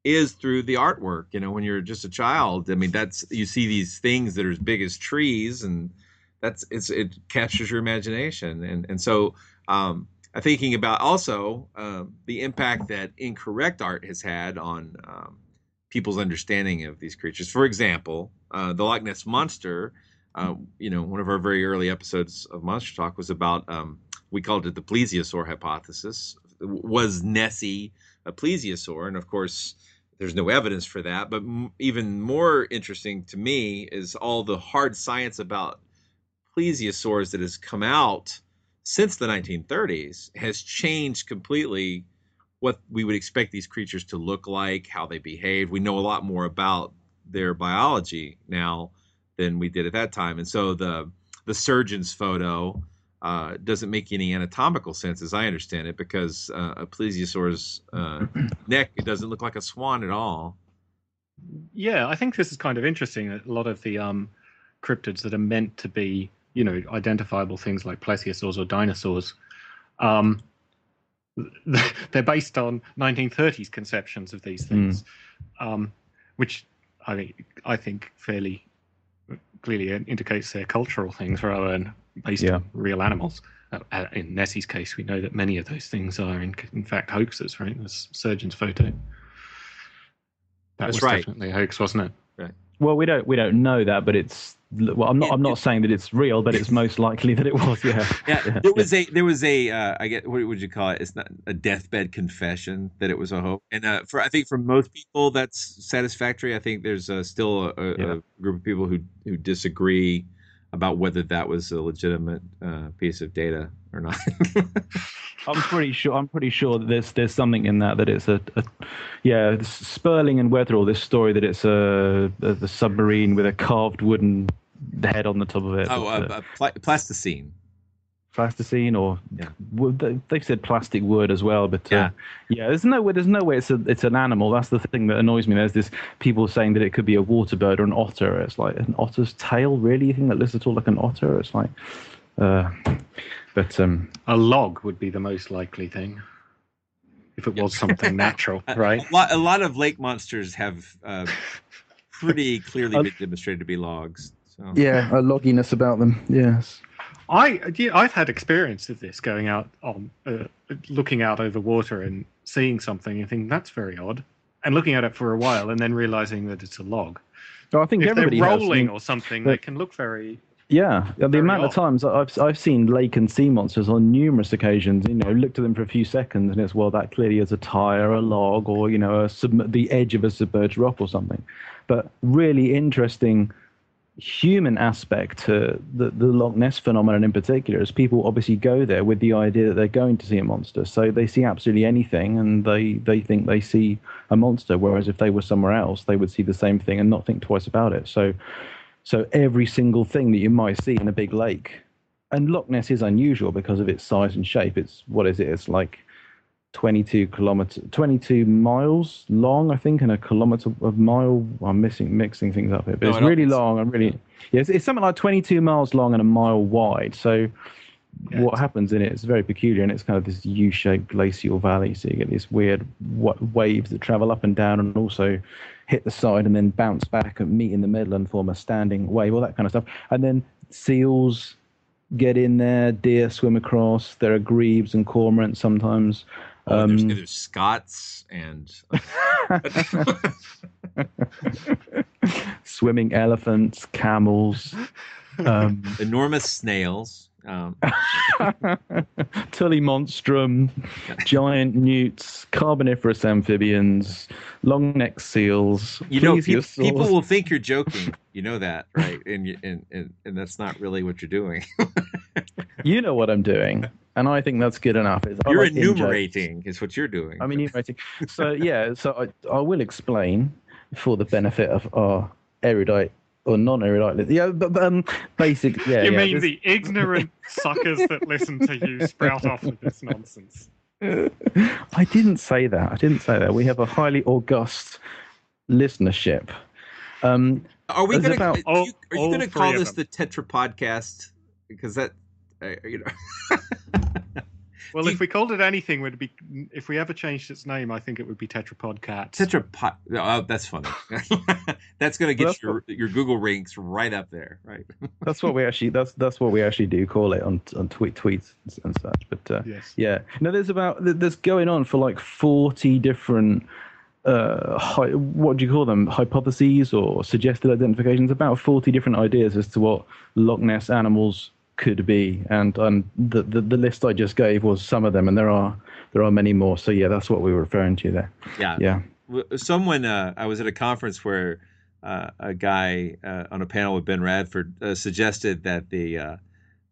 is through the artwork. You know, when you're just a child, I mean, that's you see these things that are as big as trees, and that's it's it captures your imagination, and and so um, I'm thinking about also um, the impact that incorrect art has had on um, people's understanding of these creatures. For example, uh, the Loch Ness monster. Uh, you know, one of our very early episodes of Monster Talk was about um, we called it the plesiosaur hypothesis. Was Nessie a plesiosaur? And of course, there's no evidence for that. But m- even more interesting to me is all the hard science about plesiosaurs that has come out since the 1930s has changed completely what we would expect these creatures to look like, how they behave. We know a lot more about their biology now than we did at that time, and so the the surgeon's photo uh, doesn't make any anatomical sense, as I understand it, because uh, a plesiosaur's uh, neck it doesn't look like a swan at all. yeah, I think this is kind of interesting. A lot of the um, cryptids that are meant to be, you know, identifiable things like plesiosaurs or dinosaurs, um, they're based on 1930s conceptions of these things, um, which I think I think fairly clearly indicates they're cultural things rather than based Yeah. on real animals. Uh, uh, in Nessie's case, we know that many of those things are in, in fact hoaxes, right? There's surgeon's photo. That That's was right. definitely a hoax, wasn't it? Right. Well, we don't we don't know that, but it's well. I'm not It- I'm not it- saying that it's real, but it's most likely that it was. Yeah. Yeah, there was a there was a uh, I get what would you call it? It's not a deathbed confession that it was a hoax, and uh, for I think for most people that's satisfactory. I think there's uh, still a, a, Yeah. a group of people who who disagree about whether that was a legitimate uh, piece of data or not. I'm pretty sure. I'm pretty sure that there's there's something in that that it's a, a yeah Spurling and Wetherell. This story that it's a, a the submarine with a carved wooden head on the top of it. oh, that's, uh, uh, uh, pla- plasticine. plasticine or Yeah. they, they've said plastic wood as well but Yeah. uh, yeah there's no way there's no way it's a it's an animal that's the thing that annoys me there's this people saying that it could be a water bird or an otter it's like an otter's tail really you think that looks at all like an otter it's like uh but um A log would be the most likely thing if it was something natural, A- right? A lot, a lot of lake monsters have uh, pretty clearly Uh, been demonstrated to be logs. So. yeah a logginess about them yes I yeah, I've had experience of this going out on uh, looking out over water and seeing something and thinking that's very odd, and looking at it for a while and then realizing that it's a log. so i think If they're everybody has. Rolling or something, but- they can look very. Yeah, the Very amount of times I've I've seen lake and sea monsters on numerous occasions. You know, looked at them for a few seconds, and it's well, that clearly is a tire, a log, or you know, a sub- the edge of a submerged rock or something. But really interesting human aspect to the, the Loch Ness phenomenon in particular is people obviously go there with the idea that they're going to see a monster. So they see absolutely anything and they, they think they see a monster. Whereas if they were somewhere else, they would see the same thing and not think twice about it. So so every single thing that you might see in a big lake, and Loch Ness is unusual because of its size and shape. It's what is it? It's like 22 kilometer, 22 miles long, I think, and a kilometer of mile. I'm missing mixing things up here, but No, it's really long. I'm really yeah. It's, it's something like 22 miles long and a mile wide. So Yeah, what happens in it is very peculiar, and it's kind of this U-shaped glacial valley. So you get these weird wa- waves that travel up and down, and also hit the side and then bounce back and meet in the middle and form a standing wave, all that kind of stuff. And then seals get in there, deer swim across. There are grebes and cormorants sometimes. Oh, there's, Um, there's Scots and Swimming elephants, camels, um, enormous snails. Um, Tullimonstrum, giant newts, carboniferous amphibians, long necked seals. you know, pe- people will think you're joking. You know that, right? And, you, and and and that's not really what you're doing. You know what I'm doing, and I think that's good enough. It's- You're like in-jokes. enumerating is what you're doing. I'm enumerating. So yeah, so I, I will explain for the benefit of our erudite or non-erudite. li- Yeah, but, but um, basic. Yeah, you yeah, mean this- the ignorant suckers that listen to you sprout off with this nonsense? I didn't say that. I didn't say that. We have a highly august listenership. Um, are we gonna? about are you, you gonna call this them. the Tetra Podcast? Because that, you know. Well, Do if we called it anything, would be if we ever changed its name, I think it would be Tetrapod Cat. Tetrapod. Oh, that's funny. that's gonna get Well, that's your your Google ranks right up there, right? that's what we actually. That's that's what we actually do call it on on tweet tweets and such. But uh, Yes. Yeah. No, there's about th- there's going on for like 40 different uh hy- what do you call them hypotheses or suggested identifications about 40 different ideas as to what Loch Ness animals could be. And and the, the the list I just gave was some of them and there are there are many more. So yeah that's what we were referring to there. Yeah. yeah. Someone uh, I was at a conference where uh, a guy uh, on a panel with Ben Radford uh, suggested that the uh,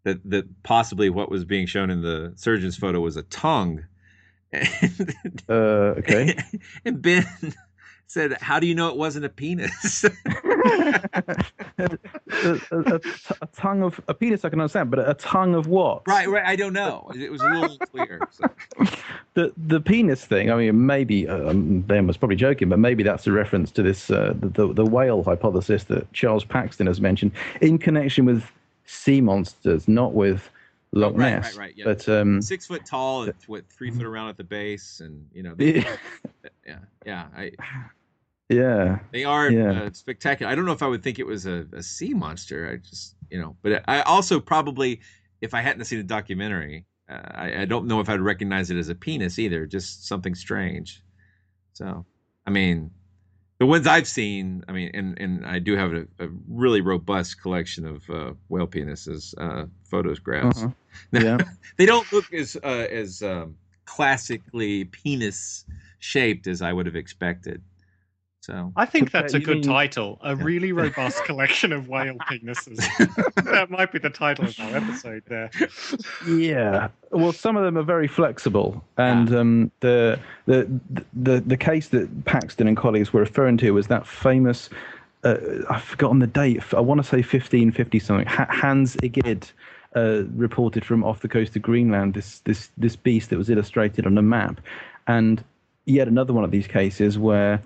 that that possibly what was being shown in the surgeon's photo was a tongue. And, uh okay. and Ben said, "How do you know it wasn't a penis?" a, a, a, tongue of a penis I can understand but a tongue of what right, right. I don't know. It was a little unclear. So. the the penis thing. I mean, maybe um, Ben was probably joking, but maybe that's a reference to this uh, the, the whale hypothesis that Charles Paxton has mentioned in connection with sea monsters, not with Loch Oh, right, Ness. right, right, yeah. But um, Six foot tall, and what three foot around at the base, and you know, yeah, yeah, yeah. I Yeah. They are Yeah. uh, spectacular. I don't know if I would think it was a, a sea monster. I just, you know, but I also probably, if I hadn't seen the documentary, uh, I, I don't know if I'd recognize it as a penis either. Just something strange. So, I mean, the ones I've seen, I mean, and and I do have a, a really robust collection of uh, whale penises, uh, photographs. Uh-huh. Yeah. they don't look as uh, as um, classically penis shaped as I would have expected. So I think that's a good mean- title. A really robust collection of whale penises. that might be the title of our episode there. Yeah. Well, some of them are very flexible, and um, the, the the the case that Paxton and colleagues were referring to was that famous. Uh, I've forgotten the date. I want to say 1550 something. Hans Egede uh, reported from off the coast of Greenland this this this beast that was illustrated on a map, and yet another one of these cases where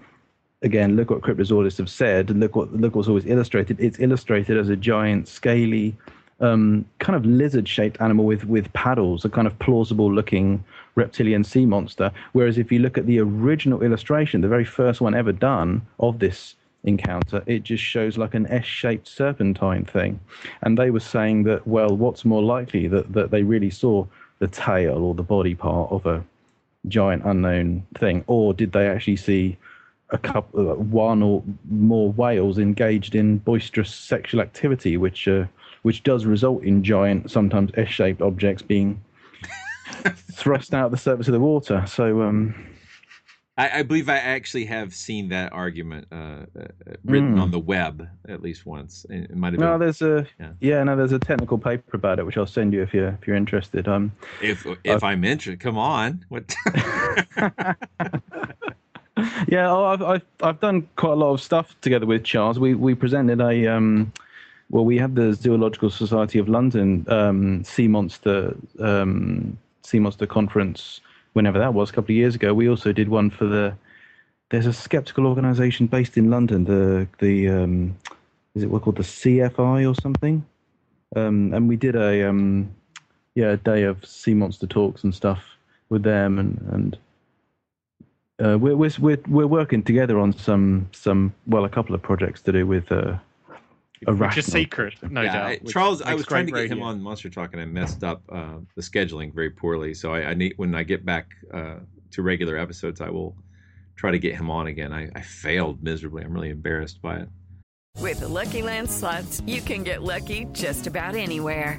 again, look what cryptozoologists have said, and look what look what's always illustrated. It's illustrated as a giant, scaly, um, kind of lizard-shaped animal with with paddles, a kind of plausible-looking reptilian sea monster. Whereas if you look at the original illustration, the very first one ever done of this encounter, it just shows like an S-shaped serpentine thing. And they were saying that, well, what's more likely that that they really saw the tail or the body part of a giant unknown thing, or did they actually see a couple, uh, one or more whales engaged in boisterous sexual activity, which uh, which does result in giant, sometimes S-shaped objects being thrust out of the surface of the water. So, um, I, I believe I actually have seen that argument uh, uh, written Mm. on the web at least once. It might have no, been there's a Yeah. yeah. no, there's a technical paper about it, which I'll send you if you're if you're interested. Um, if if I'm interested. Come on, what? yeah, oh, I've, I've I've done quite a lot of stuff together with Charles. We we presented a um, well, we had the Zoological Society of London um, sea monster um, sea monster conference whenever that was a couple of years ago. We also did one for the there's a skeptical organisation based in London. The the um, is it what called the CFI or something? Um, and we did a um, yeah a day of sea monster talks and stuff with them and and uh, we're, we're we're we're working together on some some well a couple of projects to do with uh, a Which rational is secret, no yeah, doubt. I- which Charles, I was trying to great get him radio. on Monster Talk, and I messed up uh, the scheduling very poorly. So I, I need when I get back uh, to regular episodes, I will try to get him on again. I, I failed miserably. I'm really embarrassed by it. With the Lucky Land slots, you can get lucky just about anywhere.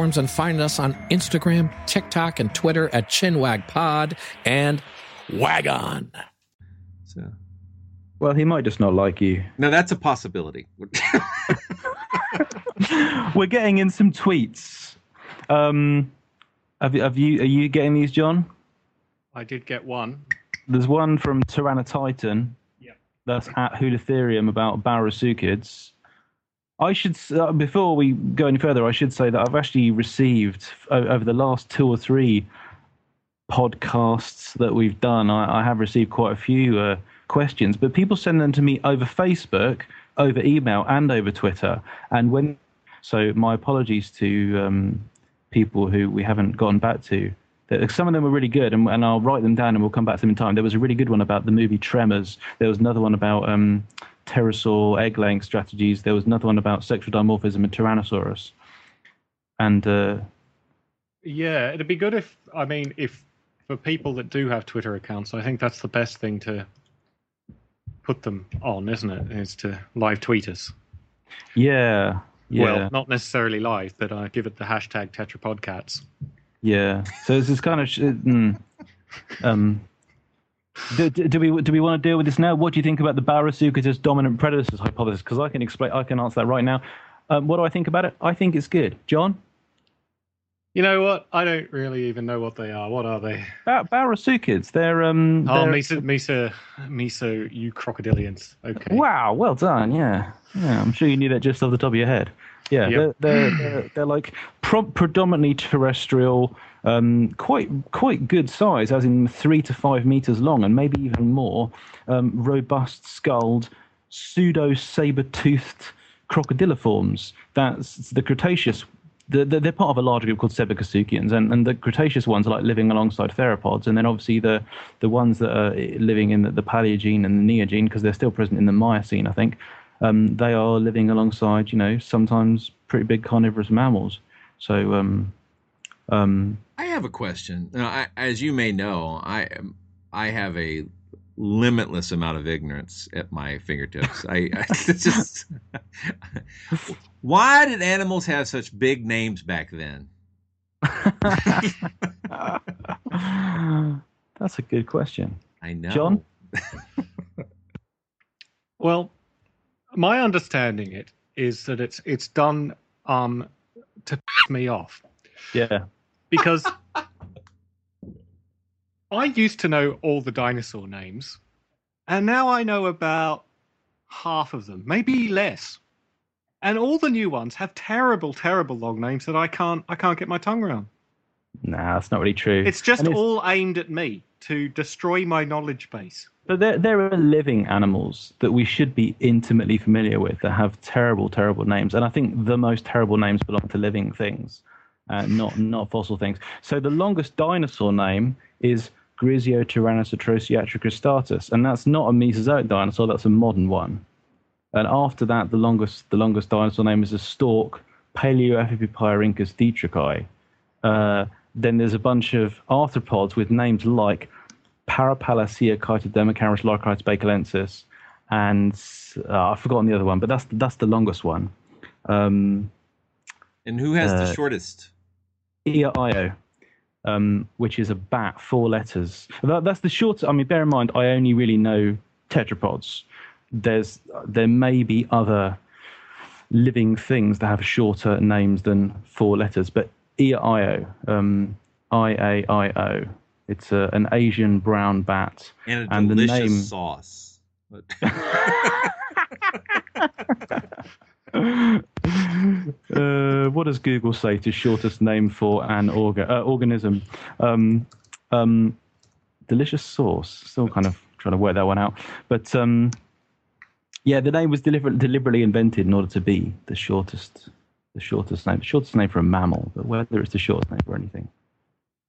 and find us on Instagram, TikTok, and Twitter at ChinwagPod and Wagon. So, well, he might just not like you. No, that's a possibility. We're getting in some tweets. Um, have, you- have you? Are you getting these, John? I did get one. There's one from Tyrannotitan. Yeah. That's at Hulitherium about Baurusuchids. I should, uh, before we go any further, I should say that I've actually received over the last two or three podcasts that we've done. I, I have received quite a few uh, questions, but people send them to me over Facebook, over email, and over Twitter. And when, so my apologies to um, people who we haven't gotten back to Some of them were really good, and, and I'll write them down and we'll come back to them in time. There was a really good one about the movie Tremors. There was another one about um, pterosaur egg laying strategies. There was another one about sexual dimorphism and Tyrannosaurus. And uh, Yeah, it'd be good if I mean if for people that do have Twitter accounts, I think that's the best thing to put them on, isn't it? Is to live tweet us. yeah, yeah. Well, not necessarily live, but uh, give it the hashtag Tetrapodcats. Yeah. So this is kind of sh- mm, um. Do, do do we do we want to deal with this now? What do you think about the Baurusuchus dominant predators hypothesis? Because I can explain, I can answer that right now. Um, what do I think about it? I think it's good. John, You know what? I don't really even know what they are. What are they? Bar- Baurusuchids. They're um. Oh, they're- Mesa, Mesa, Mesa, you crocodilians. Okay. Wow, well done. Yeah, yeah. I'm sure you knew that just off the top of your head. Yeah, Yep. they're, they're, they're they're like pro- predominantly terrestrial, um, quite quite good size, as in three to five meters long, and maybe even more. Um, robust skulled, pseudo saber toothed crocodiliforms. That's the Cretaceous. They're, part of a larger group called Sebecosuchians, and, and the Cretaceous ones are like living alongside theropods, and then obviously the the ones that are living in the, the Paleogene and the Neogene, because they're still present in the Miocene, I think, um, they are living alongside, you know, sometimes pretty big carnivorous mammals. So, um, um, I have a question. Now, I, as you may know, I am- I have a limitless amount of ignorance at my fingertips. I, I just why did animals have such big names back then? that's a good question. I know. John? Well, my understanding it is that it's it's done um to piss me off Yeah. Because I used to know all the dinosaur names, and now I know about half of them, maybe less. And all the new ones have terrible, terrible long names that I can't I can't get my tongue around. Nah, that's not really true. It's just it's- all aimed at me to destroy my knowledge base. But there, there are living animals that we should be intimately familiar with that have terrible, terrible names. And I think the most terrible names belong to living things, uh, not not fossil things. So the longest dinosaur name is Grisio Tyrannosaurus and that's not a Mesozoic dinosaur. That's a modern one. And after that, the longest the longest dinosaur name is a stork, Palaeoephippiorhynchus dietrichi. Uh, then there's a bunch of arthropods with names like Parapalacia Chytodermacaris lorchitis bacalensis, and uh, I've forgotten the other one, but that's that's the longest one. Um, And who has the Uh, shortest? Ia io, um, which is a bat, four letters. That, that's the short. I mean, bear in mind, I only really know tetrapods. There's there may be other living things that have shorter names than four letters, but Ia io, um, I A I O. It's a, an Asian brown bat, And a the delicious name sauce. Uh, what does Google say to shortest name for an orga, uh, organism? Um, um, delicious sauce. Still kind of trying to work that one out. But um, yeah, the name was deliber- deliberately invented in order to be the shortest, the shortest name, the shortest name for a mammal. But whether it's the shortest name for anything,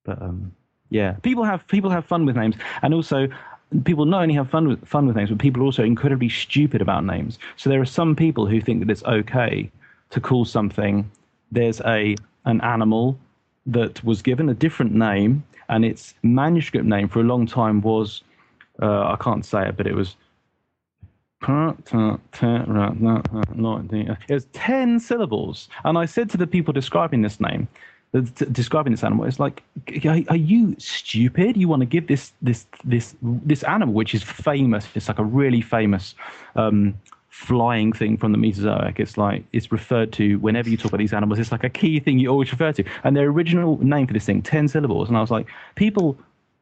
but um, yeah, people have people have fun with names, and also people not only have fun with fun with names, but people are also incredibly stupid about names. So there are some people who think that it's okay to call something. There's a an animal that was given a different name, and its manuscript name for a long time was uh, I can't say it, but it was. It was ten syllables, and I said to the people describing this name, describing this animal, it's like, are, are you stupid? You want to give this this this this animal, which is famous, it's like a really famous um, flying thing from the Mesozoic. It's like it's referred to whenever you talk about these animals. It's like a key thing you always refer to. And their original name for this thing, ten syllables, and I was like, people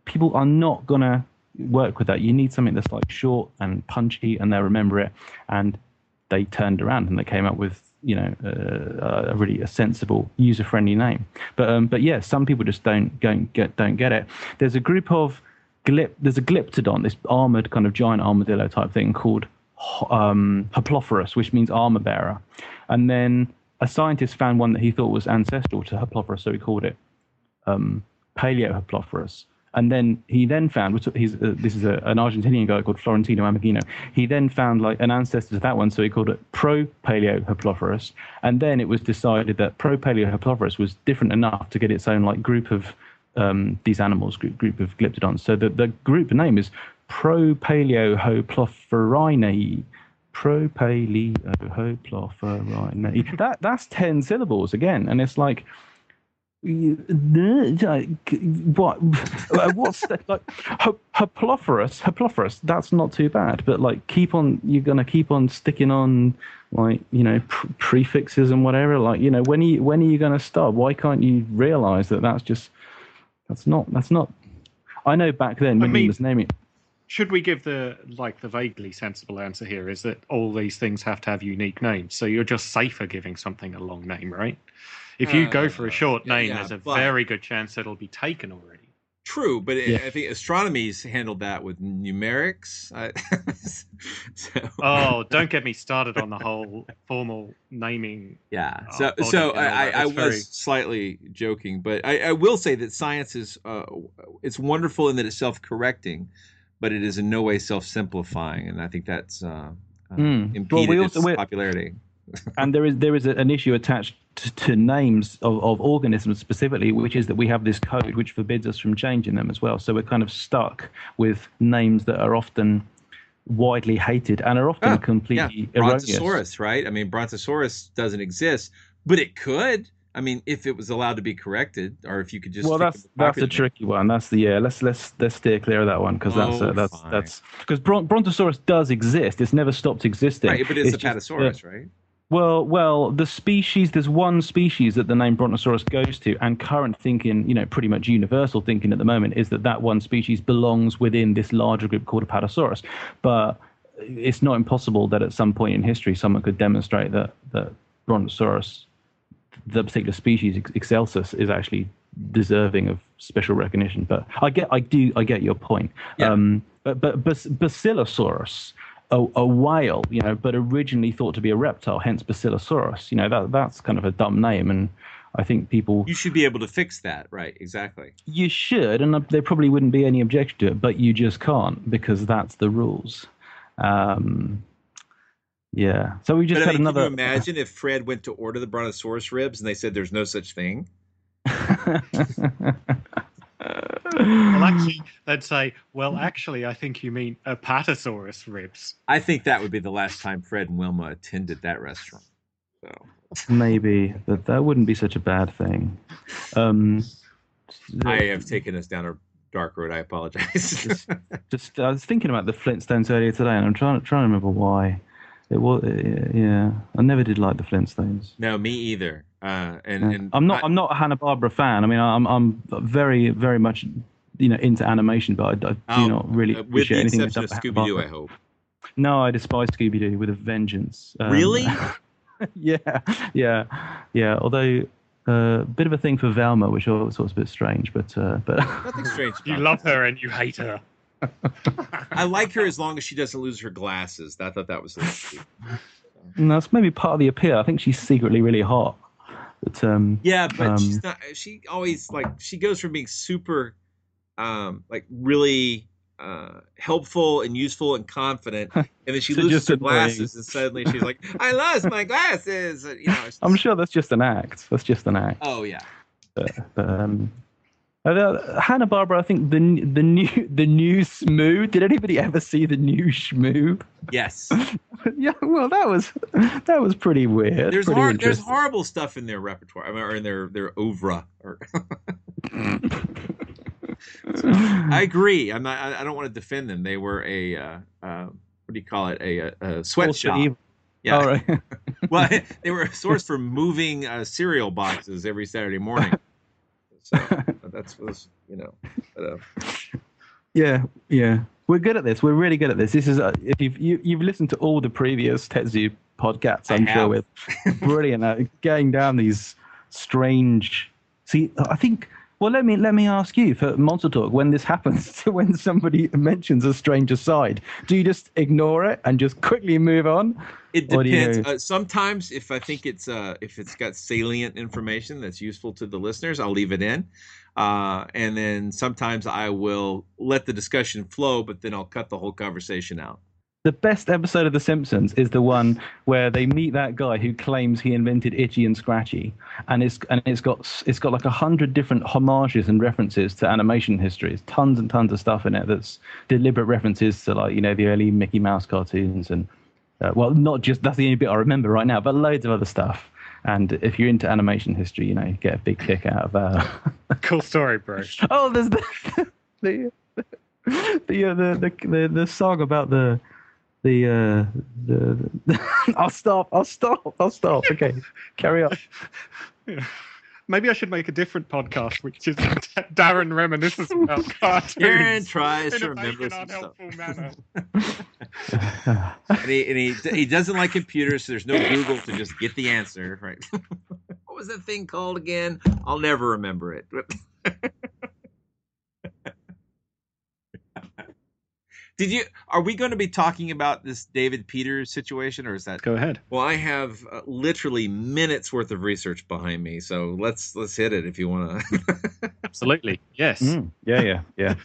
people are not gonna work with that. You need something that's like short and punchy, and they'll remember it. And they turned around and they came up with you know uh, a really a sensible user friendly name. But um, but yeah, some people just don't don't get don't get it. There's a group of. There's a glyptodon, this armored kind of giant armadillo type thing called um, Hoplophorus, which means armor bearer. And then a scientist found one that he thought was ancestral to Hoplophorus, so he called it um, Palaehoplophorus. And then he then found, which he's, uh, this is a, an Argentinian guy called Florentino Ameghino. He then found like an ancestor to that one, so he called it Pro Paleohaplophorus. And then it was decided that Propalaehoplophorus was different enough to get its own like group of um, these animals, group, group of glyptodons. So the, the group name is Propalaehoplophorinae. Pro Paleohaplophorinae. That that's ten syllables again, and it's like what what's that, like haplophorus haplophorus that's not too bad but like keep on you're gonna keep on sticking on like you know pr- prefixes and whatever like you know when are you when are you gonna stop why can't you realize that that's just that's not that's not i know back then when mean- he was naming Should we give the like the vaguely sensible answer here? Is that all these things have to have unique names, so you're just safer giving something a long name, right? If you go for a short yeah, name, yeah, there's a but- very good chance it'll be taken already. True, but it, Yeah. I think astronomy's handled that with numerics. I, so, Oh, don't get me started on the whole formal naming. Yeah. uh, So, body so and I. I was very- slightly joking, but I, I will say that science is uh, it's wonderful in that it's self-correcting, but it is in no way self-simplifying, and I think that's uh, uh, Mm. impeded Well, we its also- we're- popularity. and there is there is an issue attached to, to names of, of organisms specifically, which is that we have this code which forbids us from changing them as well. So we're kind of stuck with names that are often widely hated and are often Oh, completely yeah, erroneous. Brontosaurus, right? I mean, Brontosaurus doesn't exist, but it could. I mean, if it was allowed to be corrected, or if you could just well, that's that's a tricky one. That's the yeah. Let's let's let's steer clear of that one because that's Oh, uh, that's fine. that's because Bron- Brontosaurus does exist. It's never stopped existing. right, but it's, a just, uh, Patasaurus, right? Well, well, the species, there's one species that the name Brontosaurus goes to, and current thinking, you know, pretty much universal thinking at the moment is that that one species belongs within this larger group called Apatosaurus. But it's not impossible that at some point in history someone could demonstrate that, that Brontosaurus, the particular species Ex- Excelsus, is actually deserving of special recognition. But I get, I do, I get your point. Um, but but Bas- Basilosaurus, a, a whale, you know, but originally thought to be a reptile, hence Basilosaurus. You know, that that's kind of a dumb name, and I think people You should be able to fix that, right? Exactly. you should, and there probably wouldn't be any objection to it, but you just can't because that's the rules. Um, yeah. So we just but I mean, another. Can you imagine if Fred went to order the Brontosaurus ribs and they said there's no such thing? Well, actually, they'd say, well, actually, I think you mean Apatosaurus ribs. I think that would be the last time Fred and Wilma attended that restaurant. So Maybe that that wouldn't be such a bad thing. Um, I have taken us down a dark road. I apologize. just I was thinking about the Flintstones earlier today, and I'm trying trying to remember why. It was yeah. I never did like the Flintstones. no, me either. Uh, and, and I'm not. I'm not a Hanna Barbera fan. I mean, I'm. I'm very, very much, you know, into animation, but I, I do Oh, not really uh, with appreciate the anything exception of that's Scooby Doo, I hope. No, I despise Scooby Doo with a vengeance. Um, Really? yeah, yeah, yeah. Although uh, a bit of a thing for Velma, which I always thought was a bit strange, but uh, but Nothing strange. You love her and you hate her. I like her as long as she doesn't lose her glasses. I thought that was. And that's maybe part of the appeal. I think she's secretly really hot. But um, Yeah, but um, she's not. She always like she goes from being super, um, like really uh, helpful and useful and confident, and then she loses just her glasses, and suddenly she's like, "I lost my glasses." You know. it's I'm sure that's just an act. That's just an act. Oh yeah. But, but, um, uh, Hanna Barbera, I think the the new the new Shmoo. Did anybody ever see the new Shmoo? Yes. yeah, well, that was that was pretty weird. There's pretty hor- there's horrible stuff in their repertoire, I mean, or in their their oeuvre. Or I agree. I'm not. I I don't want to defend them. They were a uh, uh, what do you call it? A, a, a sweatshop. Yeah. All right. well, they were a source for moving uh, cereal boxes every Saturday morning. So that's was you know. But, uh, Yeah, yeah. We're good at this. We're really good at this. This is uh, if you've you, you've listened to all the previous Tet Zoo podcasts, I'm have. sure with brilliant at getting down these strange. See, I think. Well, let me let me ask you for Monster Talk when this happens. when somebody mentions a stranger side, do you just ignore it and just quickly move on? It do you- depends. Uh, sometimes, if I think it's uh, if it's got salient information that's useful to the listeners, I'll leave it in. Uh, and then sometimes I will let the discussion flow, but then I'll cut the whole conversation out. The best episode of The Simpsons is the one where they meet that guy who claims he invented Itchy and Scratchy, and it's and it's got it's got like a hundred different homages and references to animation history. It's tons and tons of stuff in it that's deliberate references to like you know the early Mickey Mouse cartoons and uh, well, not just that's the only bit I remember right now, but loads of other stuff. And if you're into animation history, you know, you get a big kick out of uh, cool story, bro. oh, there's the the the, uh, the, the the the song about the the uh the, the I'll stop. I'll stop. I'll stop. Okay, carry on. Maybe I should make a different podcast, which is Darren reminisces about cartoons. Darren tries to remember vague some and stuff. unhelpful and he and he, he doesn't like computers, so there's no Google to just get the answer. Right? what was that thing called again? I'll never remember it. Did you? Are we going to be talking about this David Peters situation, or is that? Go ahead. Well, I have uh, literally minutes worth of research behind me, so let's let's hit it if you want to. Absolutely, yes. Mm, yeah, yeah, yeah.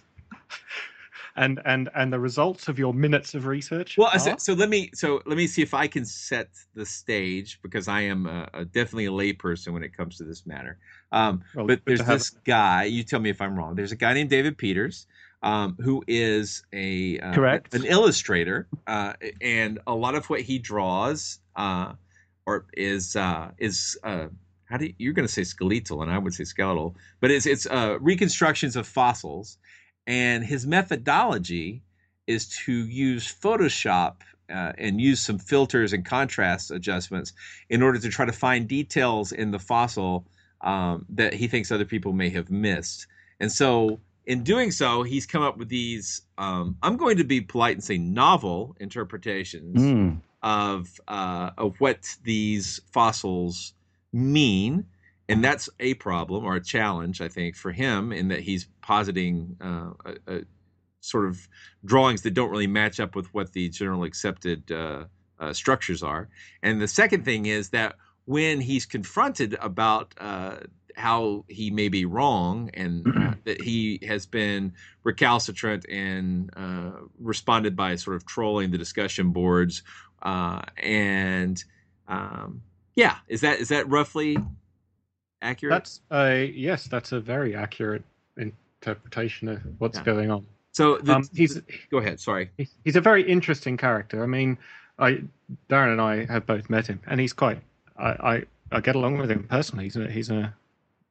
And and and the results of your minutes of research. Well, are? so, so let me so let me see if I can set the stage because I am a, a definitely a layperson when it comes to this matter. Um, Well, but there's this guy. You tell me if I'm wrong. There's a guy named David Peters. Um, who is a uh, Correct. an illustrator, uh, and a lot of what he draws uh, or is uh, is uh, how do you, you're going to say skeletal, and I would say skeletal, but it's it's uh, reconstructions of fossils, and his methodology is to use Photoshop uh, and use some filters and contrast adjustments in order to try to find details in the fossil um, that he thinks other people may have missed. And so, in doing so, he's come up with these. Um, I'm going to be polite and say novel interpretations Mm. of uh, of what these fossils mean, and that's a problem or a challenge, I think, for him in that he's positing uh, a, a sort of drawings that don't really match up with what the general accepted uh, uh, structures are. And the second thing is that when he's confronted about uh, how he may be wrong and uh, that he has been recalcitrant and uh, responded by sort of trolling the discussion boards uh, and um, yeah, is that is that roughly accurate? That's a yes. That's a very accurate interpretation of what's Yeah. going on. so the, Um, he's go ahead. Sorry. he's- he's a very interesting character. I mean, I Darren and I have both met him, and he's quite. I I, I get along with him personally. He's a he's a.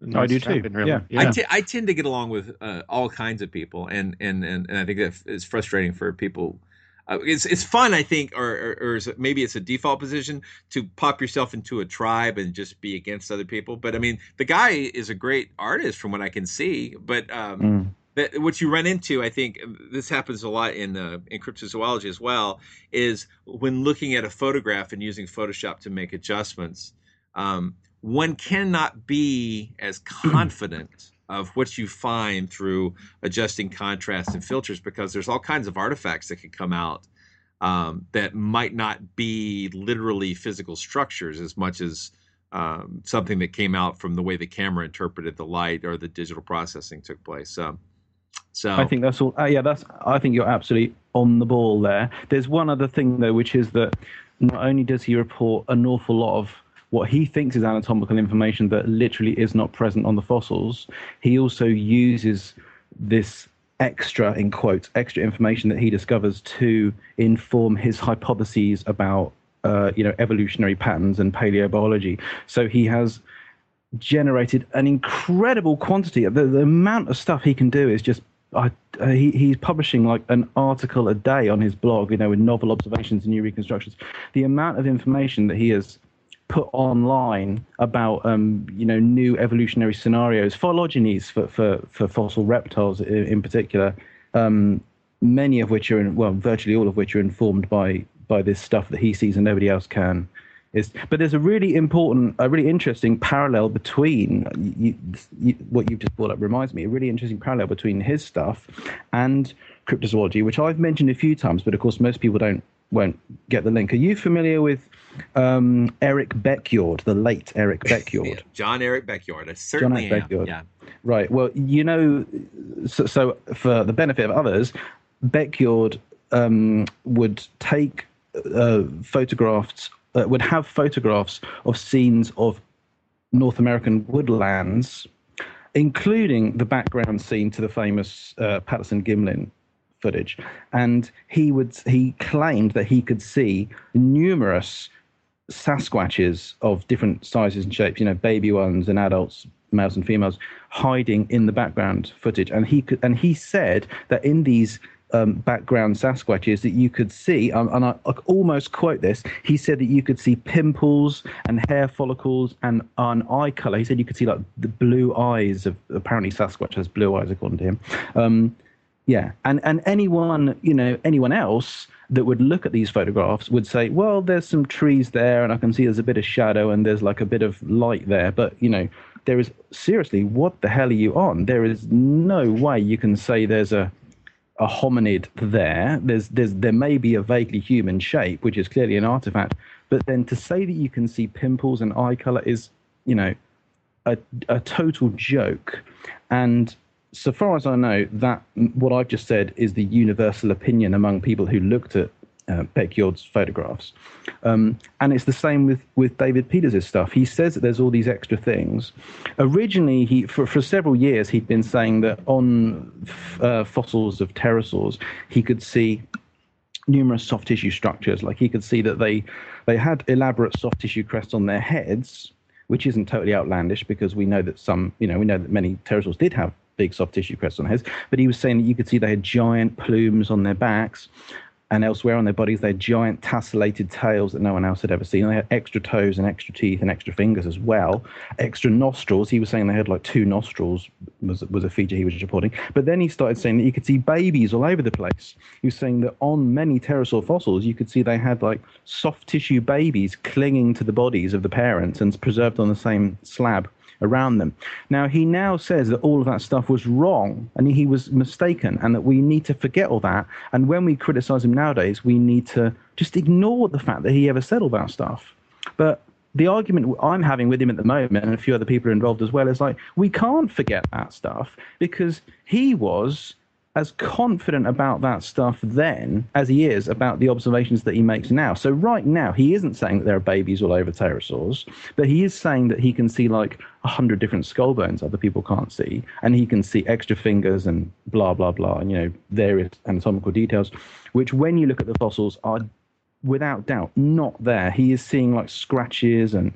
nice I do too, in real yeah. life. I, t- I tend to get along with uh, all kinds of people, and and and, and I think that is frustrating for people. Uh, it's it's fun, I think, or, or, or is it, maybe it's a default position to pop yourself into a tribe and just be against other people. But I mean, the guy is a great artist from what I can see. But um, Mm. that what you run into, I think this happens a lot in uh, in cryptozoology as well, is when looking at a photograph and using Photoshop to make adjustments, um, one cannot be as confident of what you find through adjusting contrast and filters because there's all kinds of artifacts that could come out um, that might not be literally physical structures as much as um, something that came out from the way the camera interpreted the light or the digital processing took place. Um, so I think that's all. Uh, yeah, that's. I think you're absolutely on the ball there. There's one other thing though, which is that not only does he report an awful lot of what he thinks is anatomical information that literally is not present on the fossils, he also uses this extra in quotes extra information that he discovers to inform his hypotheses about uh, you know evolutionary patterns and paleobiology. So he has generated an incredible quantity. The, the amount of stuff he can do is just. I, uh, he, he's publishing like an article a day on his blog, you know, with novel observations and new reconstructions. The amount of information that he has put online about, um, you know, new evolutionary scenarios, phylogenies for, for, for fossil reptiles in, in particular, um, many of which are, in, well, virtually all of which are informed by by this stuff that he sees and nobody else can. Is, but there's a really important, a really interesting parallel between you, you, what you've just brought up. Reminds me a really interesting parallel between his stuff and cryptozoology, which I've mentioned a few times, but of course most people don't won't get the link. Are you familiar with um, Eric Beckjord, the late Eric Beckjord? John Eric Beckjord, I certainly Eric am. Beckjord. Yeah. Right. Well, you know, so, so for the benefit of others, Beckjord um, would take uh, photographs, uh, would have photographs of scenes of North American woodlands, including the background scene to the famous uh, Patterson Gimlin footage. And he would he claimed that he could see numerous Sasquatches of different sizes and shapes, you know, baby ones and adults, males and females, hiding in the background footage. And he could, and he said that in these um, background Sasquatches that you could see, um, and I, I almost quote this. He said that you could see pimples and hair follicles and an eye color. He said you could see like the blue eyes of apparently Sasquatch has blue eyes according to him. Um, yeah, and and anyone you know anyone else that would look at these photographs would say, well, there's some trees there, and I can see there's a bit of shadow and there's like a bit of light there, but you know there is seriously what the hell are you on? There is no way you can say there's a a hominid there. There's there's there may be a vaguely human shape, which is clearly an artifact, but then to say that you can see pimples and eye color is, you know, a a total joke. And so far as I know, that what I've just said is the universal opinion among people who looked at uh, photographs. Um, and it's the same with, with David Peters' stuff. He says that there's all these extra things. Originally, he for, for several years, he'd been saying that on uh, fossils of pterosaurs, he could see numerous soft tissue structures. Like he could see that they, they had elaborate soft tissue crests on their heads, which isn't totally outlandish because we know that some, you know, we know that many pterosaurs did have big soft tissue crests on heads. But he was saying that you could see they had giant plumes on their backs and elsewhere on their bodies, they had giant tessellated tails that no one else had ever seen. They had extra toes and extra teeth and extra fingers as well. Extra nostrils. He was saying they had like two nostrils was was a feature he was reporting. But then he started saying that you could see babies all over the place. He was saying that on many pterosaur fossils, you could see they had like soft tissue babies clinging to the bodies of the parents and preserved on the same slab around them. Now, he now says that all of that stuff was wrong and he was mistaken and that we need to forget all that. And when we criticize him nowadays, we need to just ignore the fact that he ever said all that stuff. But the argument I'm having with him at the moment, and a few other people are involved as well, is like, we can't forget that stuff because he was as confident about that stuff then as he is about the observations that he makes now. So right now, he isn't saying that there are babies all over pterosaurs, but he is saying that he can see like a hundred different skull bones other people can't see, and he can see extra fingers and blah blah blah, and you know various anatomical details, which when you look at the fossils are without doubt not there. He is seeing like scratches and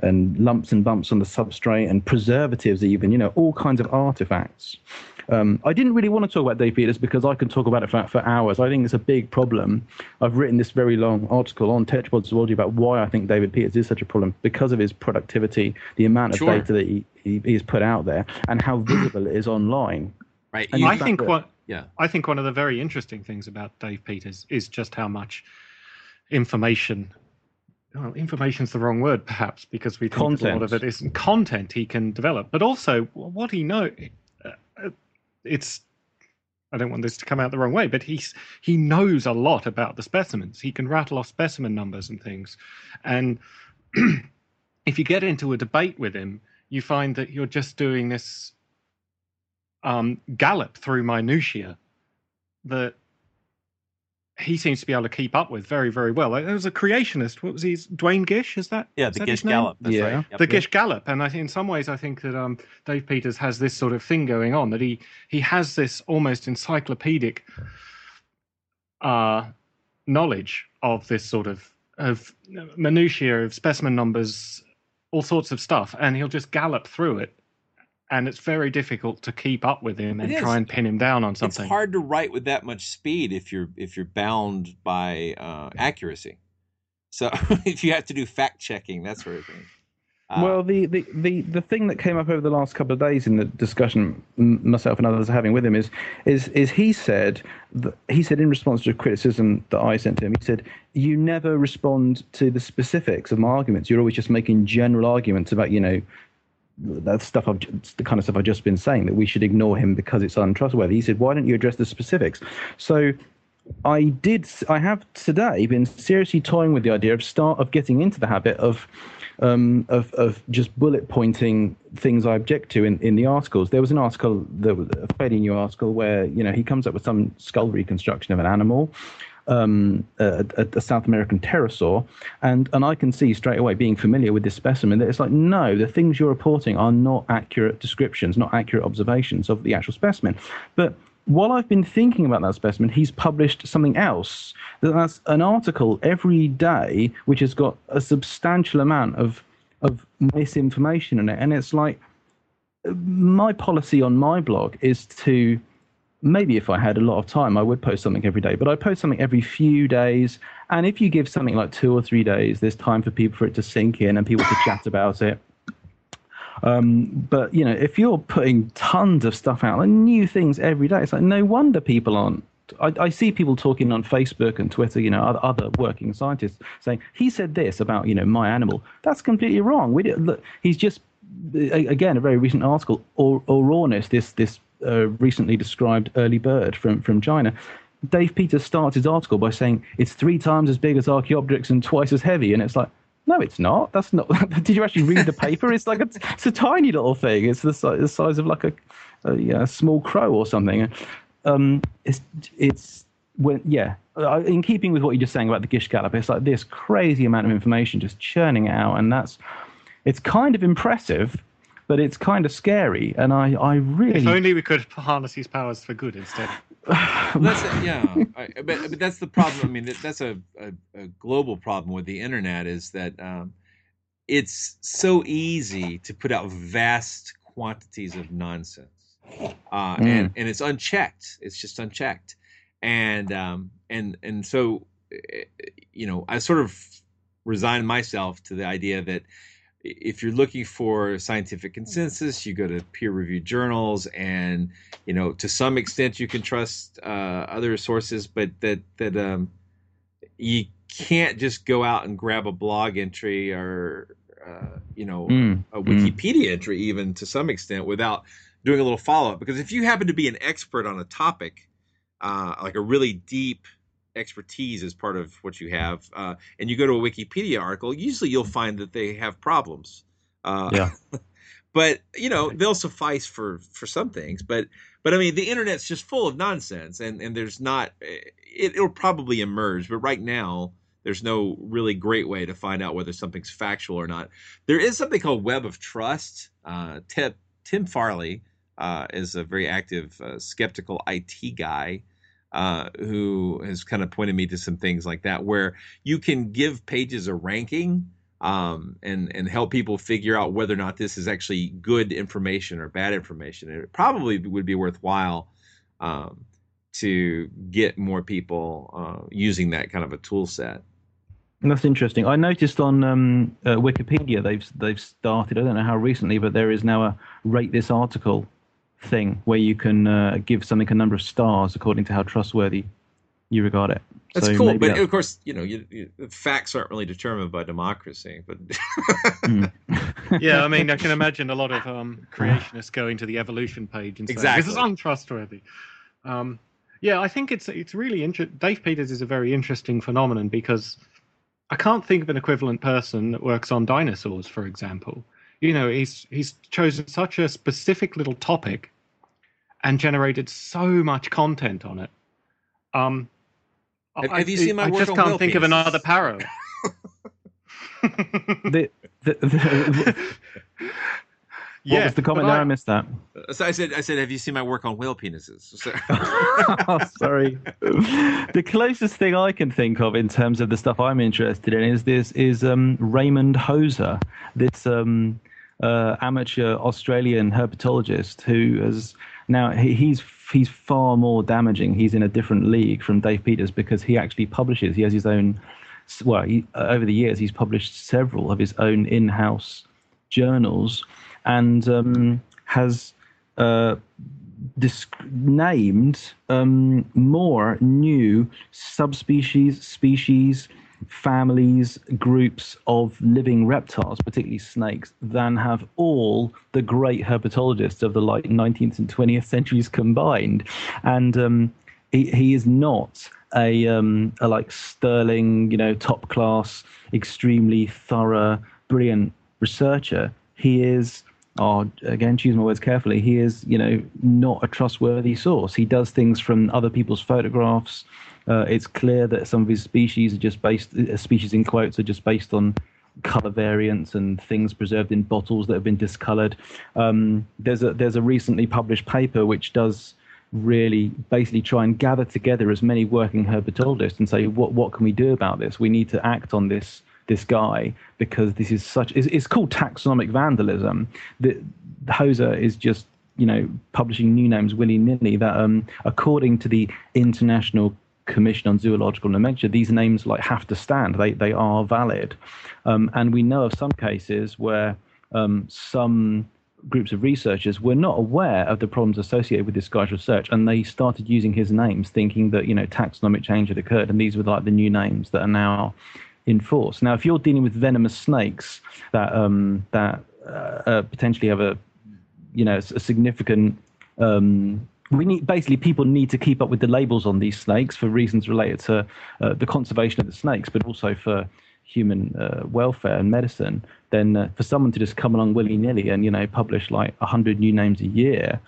and lumps and bumps on the substrate and preservatives even, you know, all kinds of artifacts. Um, I didn't really want to talk about Dave Peters because I can talk about it for, for hours. I think it's a big problem. I've written this very long article on Tetrapod Zoology about why I think David Peters is such a problem because of his productivity, the amount of Sure. data that he, he, he's put out there, and how visible it is online. Right. And I think what Yeah. I think one of the very interesting things about Dave Peters is just how much information. Well, information's the wrong word, perhaps, because we think a lot of it isn't content he can develop, but also what he know. It's I don't want this to come out the wrong way, but he's he knows a lot about the specimens. He can rattle off specimen numbers and things, and if you get into a debate with him, you find that you're just doing this um, gallop through minutiae that he seems to be able to keep up with very, very well. Like, There was a creationist. What was he? Duane Gish? Is that? Yeah, is the that Gish? Gallop. That's Yeah. right. Yep. the Gish Gallop, and I think in some ways I think that um, Dave Peters has this sort of thing going on that he he has this almost encyclopedic uh, knowledge of this sort of of minutiae of specimen numbers, all sorts of stuff, and he'll just gallop through it, and it's very difficult to keep up with him and It try and pin him down on something. It's hard to write with that much speed if you're if you're bound by uh, accuracy. So if you have to do fact checking, that sort of thing. Uh, well, the, the, the, the thing that came up over the last couple of days in the discussion myself and others are having with him is is is he said that, he said in response to criticism that I sent to him, he said you never respond to the specifics of my arguments. You're always just making general arguments about you know that stuff I've the kind of stuff I've just been saying that we should ignore him because it's untrustworthy. He said, why don't you address the specifics? So I did. I have today been seriously toying with the idea of start of getting into the habit of um, of of just bullet pointing things I object to in, in the articles. There was an article, there was a fairly new article where you know he comes up with some skull reconstruction of an animal. Um, a, a, South American pterosaur, and and I can see straight away, being familiar with this specimen, that it's like no, the things you're reporting are not accurate descriptions, not accurate observations of the actual specimen. But while I've been thinking about that specimen, he's published something else. That's an article every day which has got a substantial amount of of misinformation in it, and it's like my policy on my blog is to maybe if I had a lot of time, I would post something every day, but I post something every few days. And if you give something like two or three days, there's time for people for it to sink in and people to chat about it. Um, but you know, if you're putting tons of stuff out, like new things every day, it's like no wonder people aren't. I, I see people talking on Facebook and Twitter, you know, other, other working scientists saying he said this about you know my animal. That's completely wrong. We look, he's just again a very recent article. Or Aurornis, this this uh, recently described early bird from from China. Dave Peters starts his article by saying it's three times as big as Archaeopteryx and twice as heavy, and it's like no, it's not. That's not. Did you actually read the paper? It's like a, it's a tiny little thing. It's the, size, the size of like a, a small crow or something. Um, it's it's when yeah. In keeping with what you're just saying about the Gish Gallop, it's like this crazy amount of information just churning out, and that's it's kind of impressive, but it's kind of scary. And I I really if only we could harness these powers for good instead. that's a, yeah, I, but, but that's the problem. I mean, that's a, a, a global problem with the internet is that um, it's so easy to put out vast quantities of nonsense, uh, mm. and and it's unchecked. It's just unchecked, and um, and and so eh, you know, I sort of resigned myself to the idea that if you're looking for scientific consensus, you go to peer-reviewed journals, and you know to some extent you can trust uh, other sources, but that that um, you can't just go out and grab a blog entry or uh, you know mm. a Wikipedia mm. entry even to some extent without doing a little follow-up. Because if you happen to be an expert on a topic, uh, like a really deep expertise as part of what you have, uh, and you go to a Wikipedia article, usually you'll find that they have problems. Uh, yeah. but you know they'll suffice for for some things. But but I mean the internet's just full of nonsense, and and there's not. It, it'll probably emerge, but right now there's no really great way to find out whether something's factual or not. There is something called Web of Trust. Uh, Tim, Tim Farley uh, is a very active uh, skeptical IT guy uh, who has kind of pointed me to some things like that, where you can give pages a ranking um, and and help people figure out whether or not this is actually good information or bad information. It probably would be worthwhile um, to get more people uh, using that kind of a tool set. That's interesting. I noticed on um, uh, Wikipedia they've they've started. I don't know how recently, but there is now a rate this article thing where you can uh, give something a number of stars according to how trustworthy you regard it. That's so cool, but that's... of course, you know, you, you, facts aren't really determined by democracy. But mm. yeah, I mean, I can imagine a lot of um, creationists going to the evolution page and saying exactly. this is untrustworthy. Um, yeah, I think it's it's really interesting. Dave Peters is a very interesting phenomenon because I can't think of an equivalent person that works on dinosaurs, for example. You know, he's he's chosen such a specific little topic and generated so much content on it. Um, have, have you seen my I work just can't think pieces? of another Paro. the, the, the, what yeah, was the comment there? I, I, missed that. So I said, I said, have you seen my work on whale penises? So. oh, sorry. the closest thing I can think of in terms of the stuff I'm interested in is this is um, Raymond Hoser, this um, uh, amateur Australian herpetologist who has now he's he's far more damaging. He's in a different league from Dave Peters because he actually publishes. He has his own. Well, he, uh, over the years, he's published several of his own in-house journals, and um, has uh, named um, more new subspecies, species, families, groups of living reptiles, particularly snakes, than have all the great herpetologists of the like 19th and 20th centuries combined. And um, he, he is not a, um, a like sterling, you know, top class, extremely thorough brilliant researcher, he is. Oh, again, choose my words carefully. He is, you know, not a trustworthy source. He does things from other people's photographs. Uh, it's clear that some of his species are just based, uh, species in quotes, are just based on color variants and things preserved in bottles that have been discolored. Um, there's a there's a recently published paper which does really basically try and gather together as many working herpetologists and say what what can we do about this? We need to act on this this guy because this is such it's, it's called taxonomic vandalism. The Hoser is just you know publishing new names willy nilly that um according to the international Commission on Zoological Nomenclature, these names like have to stand. They they are valid, um, and we know of some cases where um, some groups of researchers were not aware of the problems associated with this guy's research, and they started using his names, thinking that you know taxonomic change had occurred, and these were like the new names that are now in force. Now, if you're dealing with venomous snakes that um, that uh, uh, potentially have a you know a significant um, we need basically people need to keep up with the labels on these snakes for reasons related to uh, the conservation of the snakes, but also for human uh, welfare and medicine. Then uh, for someone to just come along willy nilly and you know publish like hundred new names a year,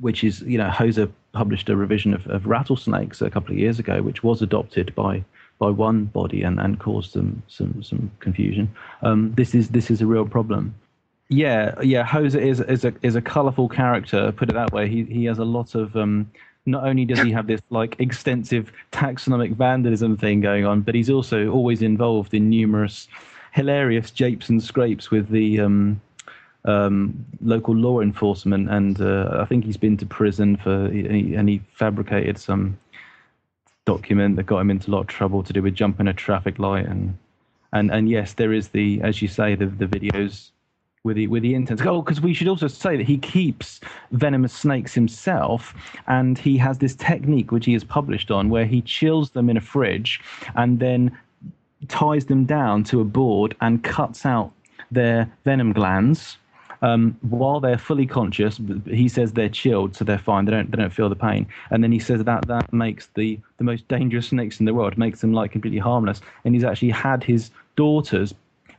which is you know Hoser published a revision of, of rattlesnakes a couple of years ago, which was adopted by by one body and, and caused some some some confusion. Um, this is this is a real problem. Yeah, yeah. Hoser is is a is a colourful character. Put it that way. He he has a lot of. Um, not only does he have this like extensive taxonomic vandalism thing going on, but he's also always involved in numerous hilarious japes and scrapes with the um, um, local law enforcement. And uh, I think he's been to prison for and he fabricated some document that got him into a lot of trouble to do with jumping a traffic light and and and yes, there is the as you say the the videos with the with the intent. Oh, because we should also say that he keeps venomous snakes himself, and he has this technique which he has published on where he chills them in a fridge and then ties them down to a board and cuts out their venom glands. Um, while they're fully conscious, he says they're chilled, so they're fine. They don't they don't feel the pain. And then he says that that makes the the most dangerous snakes in the world, makes them like completely harmless. And he's actually had his daughters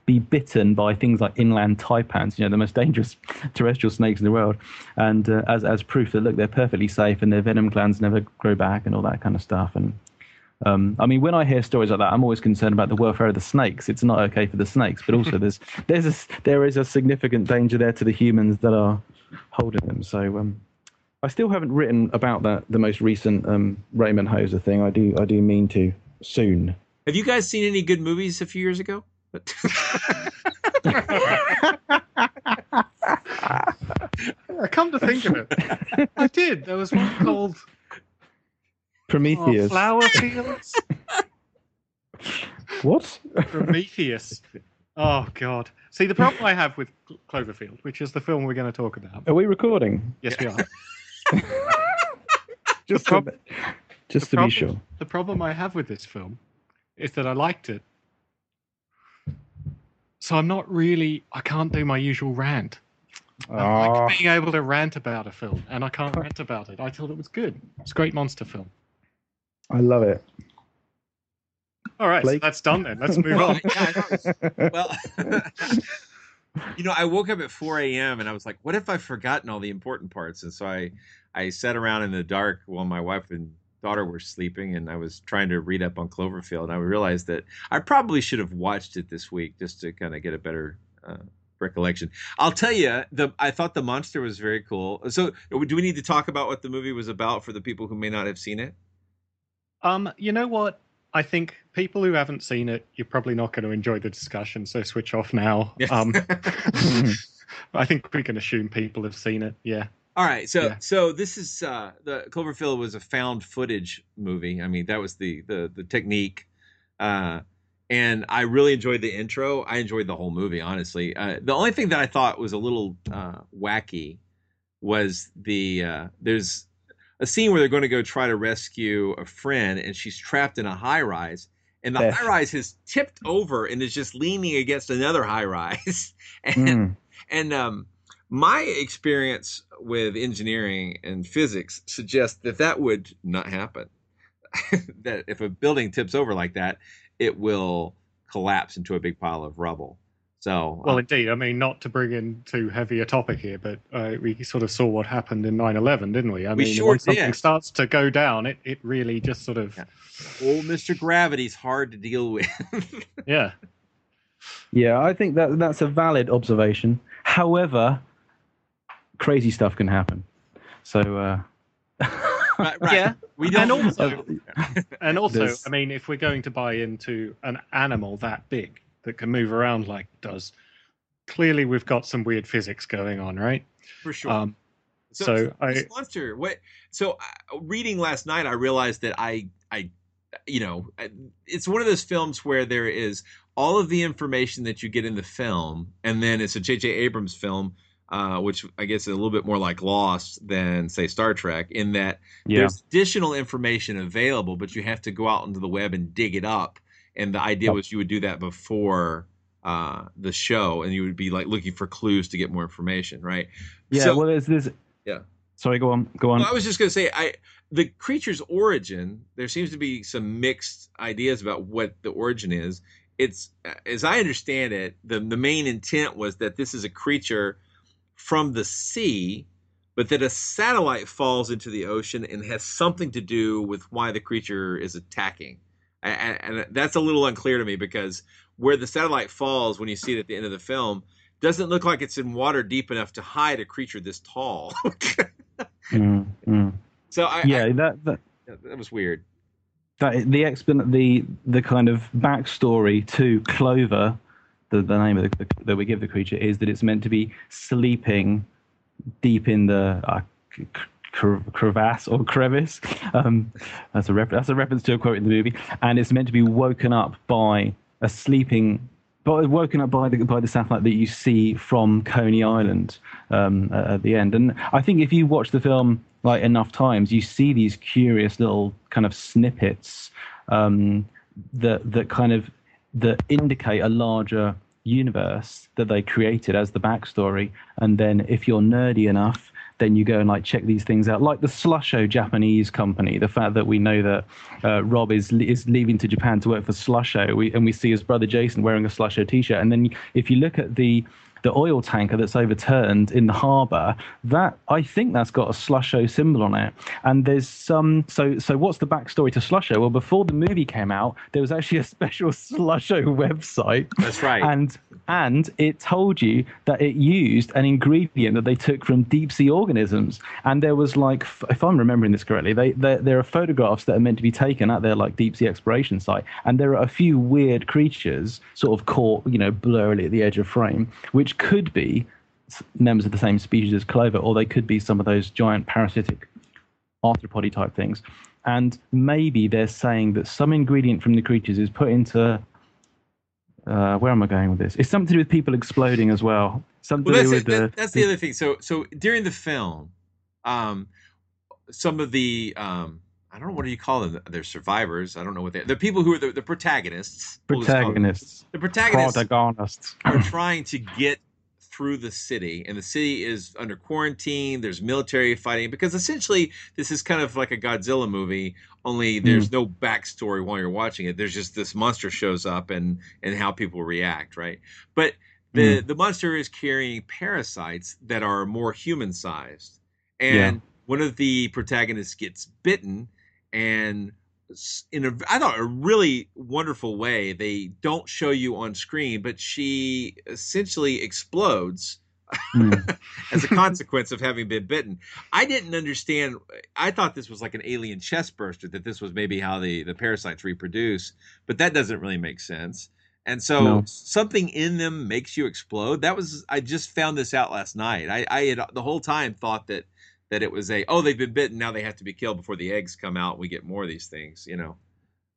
be bitten by things like inland taipans, you know, the most dangerous terrestrial snakes in the world, and uh, as as proof that look, they're perfectly safe and their venom glands never grow back and all that kind of stuff. And um, I mean, when I hear stories like that, I'm always concerned about the welfare of the snakes. It's not okay for the snakes, but also there's there's a, there is a significant danger there to the humans that are holding them. So um, I still haven't written about that the most recent um, Raymond Hoser thing. I do I do mean to soon. Have you guys seen any good movies a few years ago? I come to think of it, I did. There was one called Prometheus. Oh, Flower Fields. what? Prometheus. Oh God. See, the problem I have with Clo- Cloverfield, which is the film we're going to talk about. Are we recording? Yes, we are. Just prob- to, just the to be sure. The problem I have with this film is that I liked it. So I'm not really, I can't do my usual rant. I Ah. like being able to rant about a film, and I can't rant about it. I thought it was good. It's a great monster film. I love it. All right, so that's done then. Let's move Well, on. yeah, well, you know, I woke up at 4 a.m. and I was like, what if I've forgotten all the important parts? And so I, I sat around in the dark while my wife and daughter were sleeping and I was trying to read up on Cloverfield. And I realized that I probably should have watched it this week just to kind of get a better uh, recollection. I'll tell you, the I thought the monster was very cool. So do we need to talk about what the movie was about for the people who may not have seen it? Um, you know what? I think people who haven't seen it, you're probably not going to enjoy the discussion, so switch off now. Um, I think we can assume people have seen it. Yeah. All right, so Yeah. so this is uh, the Cloverfield was a found footage movie. I mean, that was the the the technique, uh, and I really enjoyed the intro. I enjoyed the whole movie, honestly. Uh, the only thing that I thought was a little uh, wacky was the uh, there's a scene where they're going to go try to rescue a friend, and she's trapped in a high rise. And the Yes. high rise has tipped over and is just leaning against another high rise. and Mm. and um, my experience with engineering and physics suggests that that would not happen. that if a building tips over like that, it will collapse into a big pile of rubble. So Well, uh, indeed. I mean, not to bring in too heavy a topic here, but uh, we sort of saw what happened in 9/11, didn't we? I We mean, sure when something did. starts to go down, it, it really just sort of old Mr. Gravity's hard to deal with. yeah. Yeah, I think that that's a valid observation. However, crazy stuff can happen. So uh, right, right. Yeah, We and don't. also, and also, I mean, if we're going to buy into an animal that big that can move around like it does, clearly we've got some weird physics going on, right? for sure. Um, so I, this monster. What? So uh, reading last night, I realized that I, I, you know, I- it's one of those films where there is all of the information that you get in the film, and then it's a J.J. Abrams film, uh, which I guess is a little bit more like Lost than say Star Trek, in that Yeah. there's additional information available, but you have to go out into the web and dig it up. And the idea was you would do that before uh, the show, and you would be like looking for clues to get more information, right? yeah, So- well, there's there's. Yeah. Sorry, go on, go on. Well, I was just going to say, I the creature's origin. There seems to be some mixed ideas about what the origin is. It's as I understand it, the the main intent was that this is a creature from the sea, but that a satellite falls into the ocean and has something to do with why the creature is attacking. And, and that's a little unclear to me because where the satellite falls when you see it at the end of the film doesn't look like it's in water deep enough to hide a creature this tall. Mm, mm. so I, yeah, I- that that that was weird. that the explan the the kind of backstory to Clover, the, the name of the, that we give the creature is that it's meant to be sleeping deep in the uh, c- crevasse or crevice. Um, that's a ref- that's a reference to a quote in the movie, and it's meant to be woken up by a sleeping. But woken up by the by the satellite that you see from Coney Island um, at the end, and I think if you watch the film like enough times, you see these curious little kind of snippets um, that that kind of that indicate a larger universe that they created as the backstory. And then if you're nerdy enough, then you go and like check these things out, like the Slusho Japanese company. The fact that we know that uh, Rob is is leaving to Japan to work for Slusho, we, and we see his brother Jason wearing a Slusho T-shirt. And then if you look at the the oil tanker that's overturned in the harbour, that I think that's got a Slusho symbol on it. And there's some. So so what's the backstory to Slusho? Well, before the movie came out, there was actually a special Slusho website. That's right. And and it told you that it used an ingredient that they took from deep sea organisms. And there was like, if I'm remembering this correctly, they, there there are photographs that are meant to be taken at their like deep sea exploration site, and there are a few weird creatures sort of caught, you know, blurrily at the edge of frame, which could be members of the same species as clover, or they could be some of those giant parasitic arthropody type things. And maybe they're saying that some ingredient from the creatures is put into. Uh, where am I going with this? It's something to do with people exploding as well. Something Well, that's with it. the. That's the other thing. So so during the film, um, some of the um, I don't know what do you call them? They're survivors. I don't know what they're The people who are the, the protagonists. we'll just call them- protagonists. The protagonists Protagonists. are trying to get through the city, and the city is under quarantine. There's military fighting because essentially this is kind of like a Godzilla movie. Only hmm. there's no backstory while you're watching it. There's just this monster shows up and and how people react, right? But the hmm. the monster is carrying parasites that are more human sized, and Yeah. one of the protagonists gets bitten and in a I thought a really wonderful way. They don't show you on screen, but she essentially explodes hmm. as a consequence of having been bitten. I didn't understand. I thought this was like an alien chest burster. That this was maybe how the the parasites reproduce, but that doesn't really make sense. And so No. something in them makes you explode. That was I just found this out last night. I, I had the whole time thought that that it was a oh they've been bitten now they have to be killed before the eggs come out. We get more of these things, you know.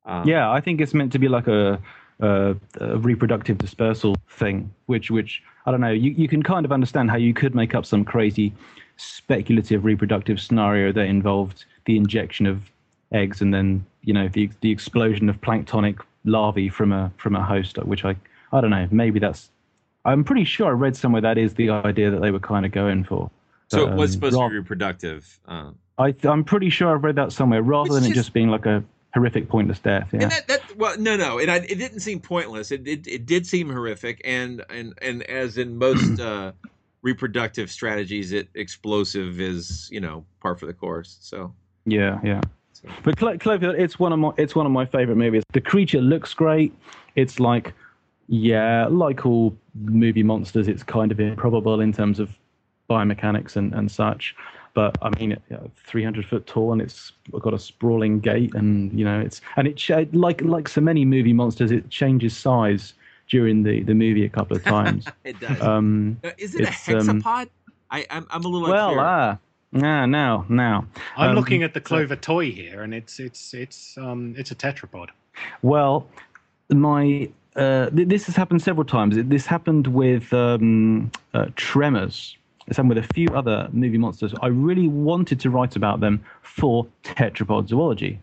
Um, yeah, I think it's meant to be like a, a, a reproductive dispersal thing, which which I don't know. You you can kind of understand how you could make up some crazy speculative reproductive scenario that involved the injection of eggs and then you know the the explosion of planktonic larvae from a from a host, which I I don't know. Maybe that's. I'm pretty sure I read somewhere that is the idea that they were kind of going for. So But, it was um, supposed ra- to be reproductive. Uh, I, I'm pretty sure I've read that somewhere, rather Which than it just- just being like a horrific, pointless death. Yeah. And that, that well, no, no, it it didn't seem pointless. It, it it did seem horrific, and and and as in most uh, reproductive strategies, it explosive is you know par for the course. So Yeah, yeah. But Clo- Cloverfield, it's one of my it's one of my favorite movies. The creature looks great. It's like, yeah, like all movie monsters, it's kind of improbable in terms of biomechanics and, and such. But I mean, it, yeah, 300 foot tall, and it's got a sprawling gait, and you know, it's and it cha- like like so many movie monsters, it changes size during the, the movie a couple of times. it does. Um, is it a it's, um, hexapod? I I'm, I'm a little well, unclear. ah, ah, now, now. I'm Um, looking at the Clover toy here, and it's it's it's um it's a tetrapod. Well, my uh, th- this has happened several times. This happened with um, uh, Tremors. Happened with a few other movie monsters. I really wanted to write about them for Tetrapod Zoology.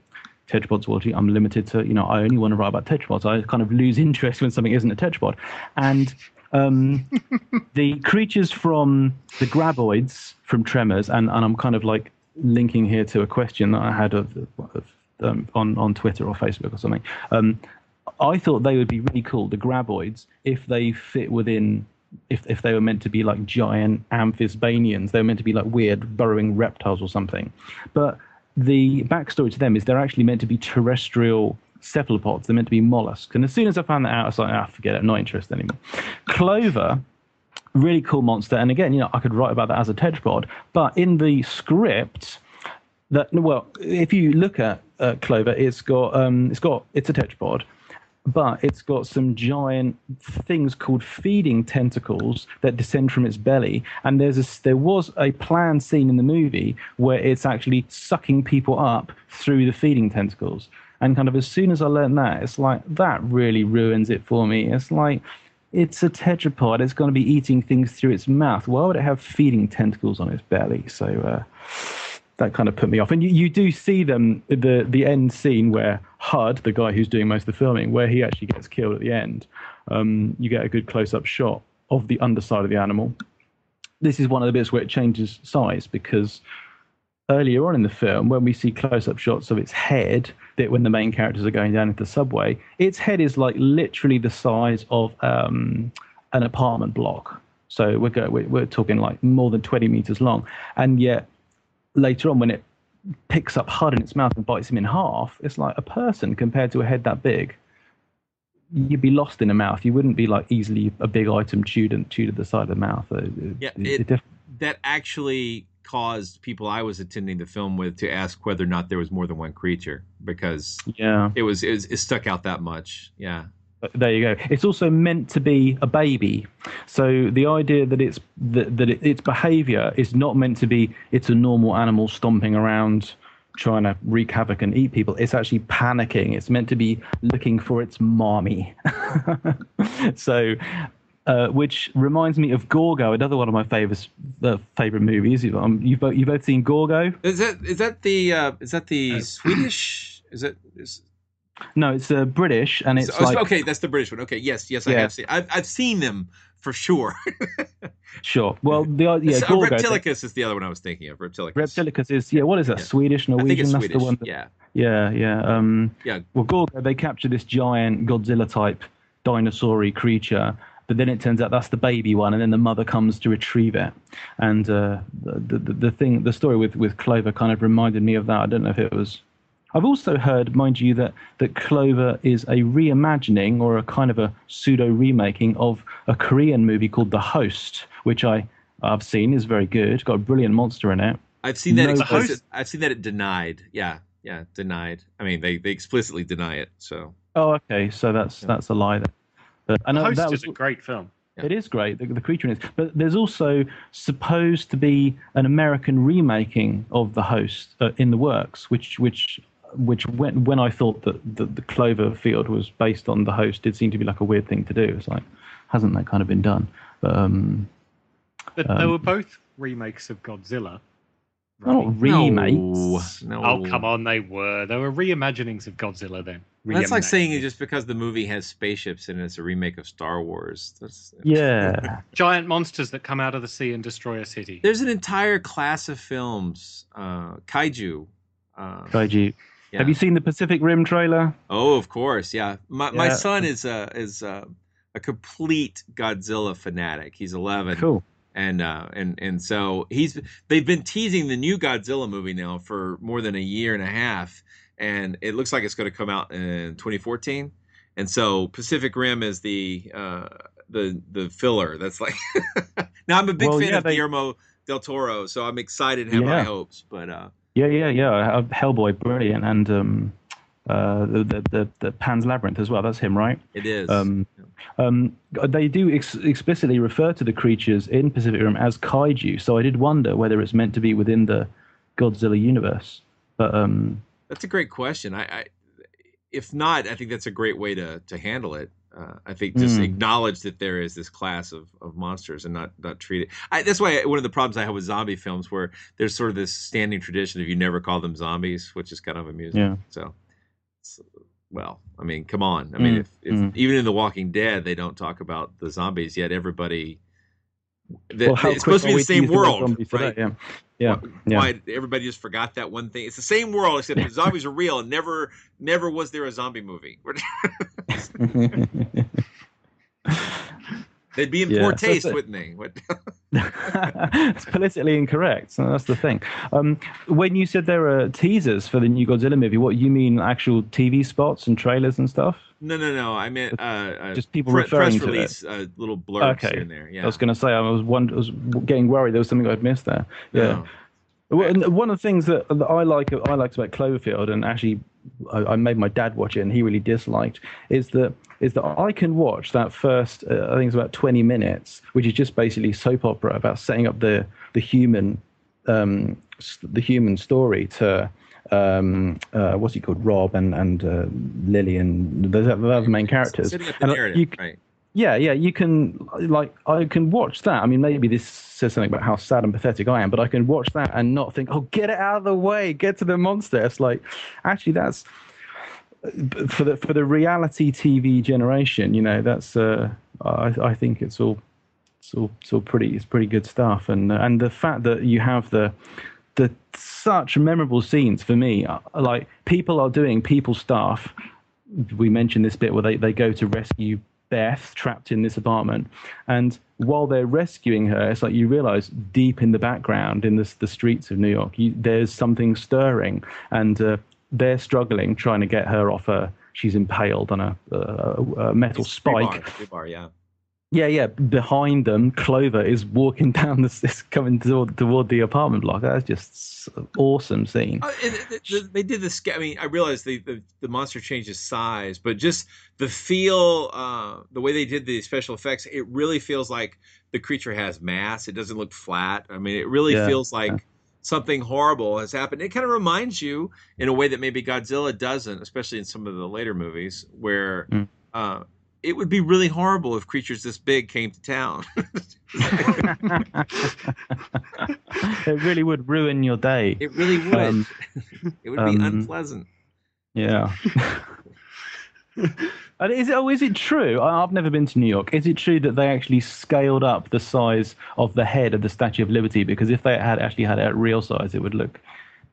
Tetrapod Zoology, I'm limited to, you know, I only want to write about tetrapods. I kind of lose interest when something isn't a tetrapod. And um, the creatures from the graboids from Tremors, and, and I'm kind of like linking here to a question that I had of, of um, on on Twitter or Facebook or something. Um, I thought they would be really cool, the graboids, if they fit within. If, if they were meant to be like giant amphisbaenians, they were meant to be like weird burrowing reptiles or something. But the backstory to them is they're actually meant to be terrestrial cephalopods. They're meant to be mollusks. And as soon as I found that out, I was like, ah, forget it, not interested anymore. Clover, really cool monster. And again, you know, I could write about that as a tetrapod. But in the script, that well, if you look at uh, Clover, it's got um, it's got it's a tetrapod, but it's got some giant things called feeding tentacles that descend from its belly. And there's a, there was a planned scene in the movie where it's actually sucking people up through the feeding tentacles. And kind of as soon as I learned that, it's like that really ruins it for me. It's like it's a tetrapod. It's going to be eating things through its mouth. Why would it have feeding tentacles on its belly? So uh, that kind of put me off. And you, you do see them the the end scene where Hud, the guy who's doing most of the filming, where he actually gets killed at the end. Um, you get a good close up shot of the underside of the animal. This is one of the bits where it changes size because earlier on in the film, when we see close up shots of its head, that when the main characters are going down into the subway, its head is like literally the size of um, an apartment block. So we're, go, we're we're talking like more than 20 meters long, and yet later on when it picks up Hud in its mouth and bites him in half, it's like a person compared to a head that big. You'd be lost in a mouth. You wouldn't be like easily a big item chewed and chewed at the side of the mouth. Uh, Yeah, it- it, it that actually caused people I was attending the film with to ask whether or not there was more than one creature because yeah, it was it, was, it stuck out that much. Yeah. There you go. It's also meant to be a baby, so the idea that it's that, that it, its behaviour is not meant to be it's a normal animal stomping around trying to wreak havoc and eat people. It's actually panicking. It's meant to be looking for its mommy. so, uh, which reminds me of Gorgo, another one of my favorite uh, favorite movies. You've, um, you've both you've both seen Gorgo. Is that is that the uh, is that the Swedish? Is it? Is, No, it's uh, British, and it's oh, like okay, that's the British one. Okay, yes, yes, I Yeah. have seen. I've I've seen them for sure. sure. Well, the uh, yeah, Gorgo. Reptilicus is the other one I was thinking of. Reptilicus. Reptilicus is yeah. What is that? Swedish, Norwegian. I think it's That's Swedish. the one. that- yeah. Yeah, yeah. Um, Yeah. Well, Gorgo, they capture this giant Godzilla type dinosaur creature, but then it turns out that's the baby one, and then the mother comes to retrieve it. And uh, the, the the thing, the story with with Clover kind of reminded me of that. I don't know if it was. I've also heard, mind you, that that Clover is a reimagining or a kind of a pseudo remaking of a Korean movie called The Host, which I I've seen is very good. Got a brilliant monster in it. I've seen that No explicit. host- I've seen that it denied. Yeah, yeah, denied. I mean, they they explicitly deny it. So Oh, okay. So that's that's a lie. Then. But I The know Host that was, is a great film. It is great, the, the creature in it. But there's also supposed to be an American remaking of the Host uh, in the works, which which which when when I thought that the, the Cloverfield was based on the Host, did seem to be like a weird thing to do. It's like hasn't that kind of been done? But um, But they Um, were both remakes of Godzilla. not remakes. No. Oh come on, they were. They were reimaginings of Godzilla then. that's like Reimaginings. saying just because the movie has spaceships and it's a remake of Star Wars. That's Yeah. giant monsters that come out of the sea and destroy a city. There's an entire class of films, uh, kaiju. Uh, Kaiju. Yeah. Have you seen the Pacific Rim trailer? Oh, of course, yeah. My my son is a is a, a complete Godzilla fanatic. He's 11. Cool. And uh, and and so he's they've been teasing the new Godzilla movie now for more than a year and a half, and it looks like it's going to come out in 2014. And so Pacific Rim is the uh, the the filler. That's like now I'm a big Well, fan yeah, of they- Guillermo del Toro, so I'm excited and have Yeah. high hopes. But uh, Yeah, yeah, yeah. Uh, Hellboy, brilliant, and um, uh, the, the the the Pan's Labyrinth as well. That's him, right? it is. Um, um, they do ex- explicitly refer to the creatures in Pacific Rim as kaiju, so I did wonder whether it's meant to be within the Godzilla universe. But um, That's a great question. I, I if not, I think that's a great way to to handle it. Uh, I think just Mm. acknowledge that there is this class of, of monsters and not not treat it. I, that's why one of the problems I have with zombie films, where there's sort of this standing tradition of you never call them zombies, which is kind of amusing. Yeah. So, so, well, I mean, come on. I mean, Mm, if, if mm. even in The Walking Dead, they don't talk about the zombies yet. Everybody. The, well, it's supposed to be the same world, right? Yeah, yeah, yeah. why everybody just forgot that one thing. It's the same world except the zombies are real and never never was there a zombie movie. They'd be in Yeah, poor taste, wouldn't they? It's politically incorrect. So that's the thing. Um, when you said there are teasers for the new Godzilla movie, what you mean actual TV spots and trailers and stuff? no, no, no. I meant uh, uh, Just people pre- referring press to it. release, uh, little blurbs okay. here and there. Yeah. I was going to say I was, one, I was getting worried there was something I'd missed there. Yeah. No. Well, One of the things that, that I like I liked about Cloverfield, and actually I, I made my dad watch it, and he really disliked, is that is that I can watch that first uh, I think it's about twenty minutes, which is just basically soap opera about setting up the the human um, the human story to um, uh, what's he called Rob and and uh, Lily and the, the other main characters. Setting up the And, uh, you- right? Yeah, yeah, you can like I can watch that. I mean, maybe this says something about how sad and pathetic I am, but I can watch that and not think, "Oh, get it out of the way, get to the monster." It's like, actually, that's for the for the reality TV generation. You know, that's uh, I I think it's all it's all it's all pretty it's pretty good stuff, and uh, and the fact that you have the the such memorable scenes for me, uh, like people are doing people stuff we mentioned this bit where they, they go to rescue Beth trapped in this apartment. And while they're rescuing her, it's like you realize deep in the background, in the, the streets of New York, you, there's something stirring. And uh, they're struggling trying to get her off her. She's impaled on a, a, a metal spike. Rebar, rebar, yeah. Yeah, yeah. Behind them, Clover is walking down the is coming toward, toward the apartment block. That's just awesome scene. Uh, and th- th- they did this. I mean, I realized the, the the monster changes size, but just the feel, uh, the way they did the special effects, it really feels like the creature has mass. It doesn't look flat. I mean, it really Yeah, feels like something horrible has happened. It kind of reminds you in a way that maybe Godzilla doesn't, especially in some of the later movies, where Mm. uh, it would be really horrible if creatures this big came to town. it really would ruin your day. it really would. Um, it would be um, unpleasant. Yeah. and is it, oh, is it true? I've never been to New York. Is it true that they actually scaled up the size of the head of the Statue of Liberty? Because if they had actually had it at real size, it would look,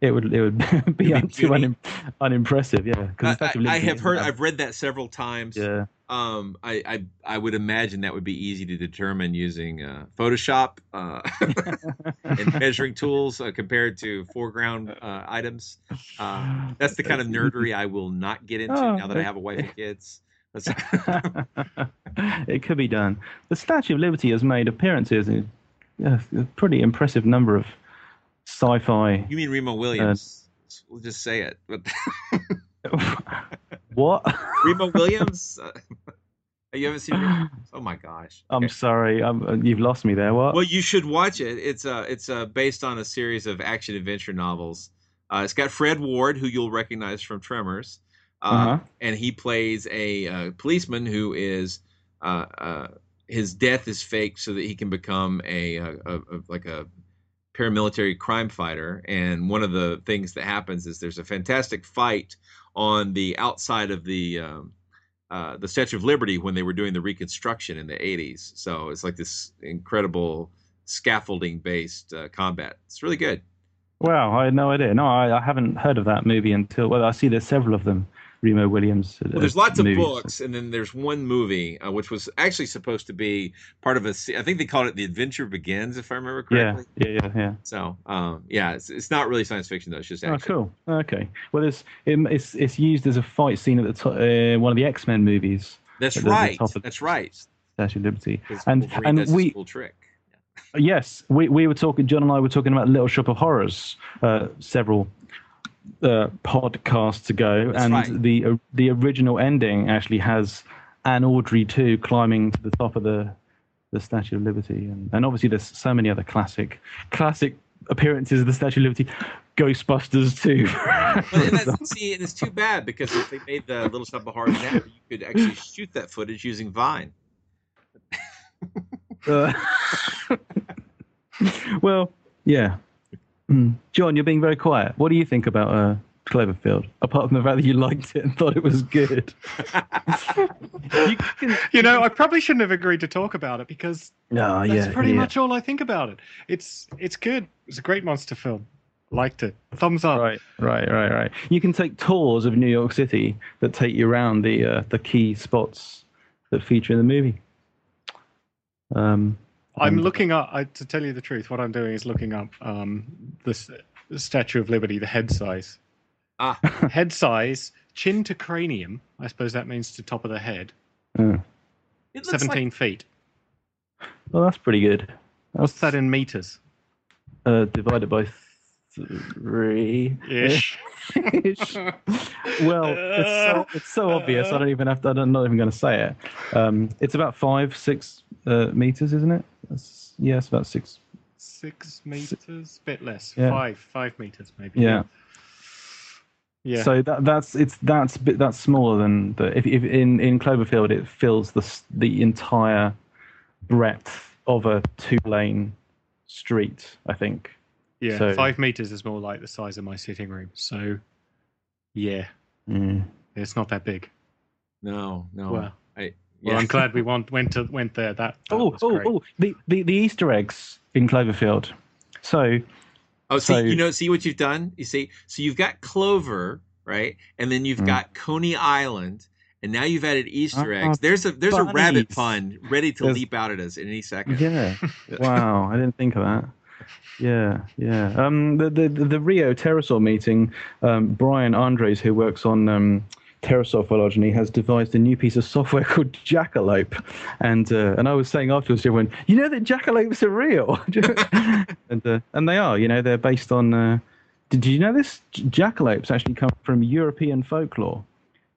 it would, it would be un- too unim- unimpressive. Yeah. I, I- I have heard, that- I've read that several times. Yeah. Um, I, I, I would imagine that would be easy to determine using uh, Photoshop uh, and measuring tools uh, compared to foreground uh, items. Uh, that's the kind of nerdery I will not get into Oh, now that I have a wife and kids. It could be done. The Statue of Liberty has made appearances in a pretty impressive number of sci-fi. you mean Remo Williams? we'll just say it. What? Remo Williams? Uh, you haven't seen? Remo? Oh my gosh! I'm sorry, I'm, you've lost me there. What? Well, you should watch it. It's uh, it's uh, based on a series of action adventure novels. Uh, it's got Fred Ward, who you'll recognize from Tremors, uh, Uh-huh. and he plays a uh, policeman who is uh, uh, his death is faked so that he can become a, a, a, a like a paramilitary crime fighter. And one of the things that happens is there's a fantastic fight on the outside of the um, uh, the Statue of Liberty when they were doing the reconstruction in the 80s. So it's like this incredible scaffolding based uh, combat. It's really good. Wow, I had no idea. No, I, I haven't heard of that movie until. Well, I see there's several of them. Remo Williams. Well, there's lots of movies. books, and then there's one movie uh, which was actually supposed to be part of a. I think they called it "The Adventure Begins," if I remember correctly. yeah, yeah, yeah. So, um, yeah, it's, it's not really science fiction though. It's just Oh, cool. Okay. Well, it's it, it's it's used as a fight scene at the top, uh, one of the X Men movies. That's right. That's right. Statue of Liberty. And Wolverine and we cool trick. yes we we were talking. John and I were talking about Little Shop of Horrors uh, several uh, podcasts ago, That's and right. the uh, the original ending actually has Anne Audrey II climbing to the top of the the Statue of Liberty, and, and obviously there's so many other classic classic appearances of the Statue of Liberty. Ghostbusters too. But see, and it's too bad because if they made the Little Shop of Horrors now, you could actually shoot that footage using Vine. Uh, well, yeah. Mm. John, you're being very quiet. What do you think about uh, Cloverfield? Apart from the fact that you liked it and thought it was good. You know, I probably shouldn't have agreed to talk about it because No, that's yeah, pretty yeah. much all I think about it. It's it's good. It's a great monster film. Liked it. Thumbs up. Right, right, right, right. You can take tours of New York City that take you around the uh, the key spots that feature in the movie. Um, I'm looking up. I, to tell you the truth, what I'm doing is looking up um, the, Statue of Liberty, the head size. Ah, head size, chin to cranium. I suppose that means to top of the head. It looks 17 like feet. well, that's pretty good. What's that in meters? Uh, divided by three. Ish. Ish. Well, it's so, it's so obvious. I don't even have to. I'm not even going to say it. Um, it's about five, six uh, meters, isn't it? That's, yeah, it's about six. Six meters, bit less. Yeah. Five, five meters maybe. Yeah. Yeah. So that that's it's that's bit that's smaller than the if, if in in Cloverfield it fills the the entire breadth of a two lane street. I think. yeah. So- Five meters is more like the size of my sitting room. So, yeah, Mm. it's not that big. no, no. Well, I, Well, yeah. I'm glad we want, went to went there. That, that Oh, was oh, great. oh! The, the the Easter eggs in Cloverfield. So Oh, see, So- you know, see what you've done. You see, so you've got Clover, right, and then you've Mm. got Coney Island, and now you've added Easter Oh, eggs. There's a there's a rabbit bunnies. pun ready to There's- leap out at us at any second. Yeah. wow, I didn't think of that. Yeah, yeah. Um, the the the, the Rio pterosaur meeting. Um, Brian Andres, who works on um, pterosaur phylogeny, has devised a new piece of software called Jackalope, and uh, and I was saying afterwards to everyone, you know that jackalopes are real, and uh, and they are. You know, they're based on. Uh, did you know this? Jackalopes actually come from European folklore.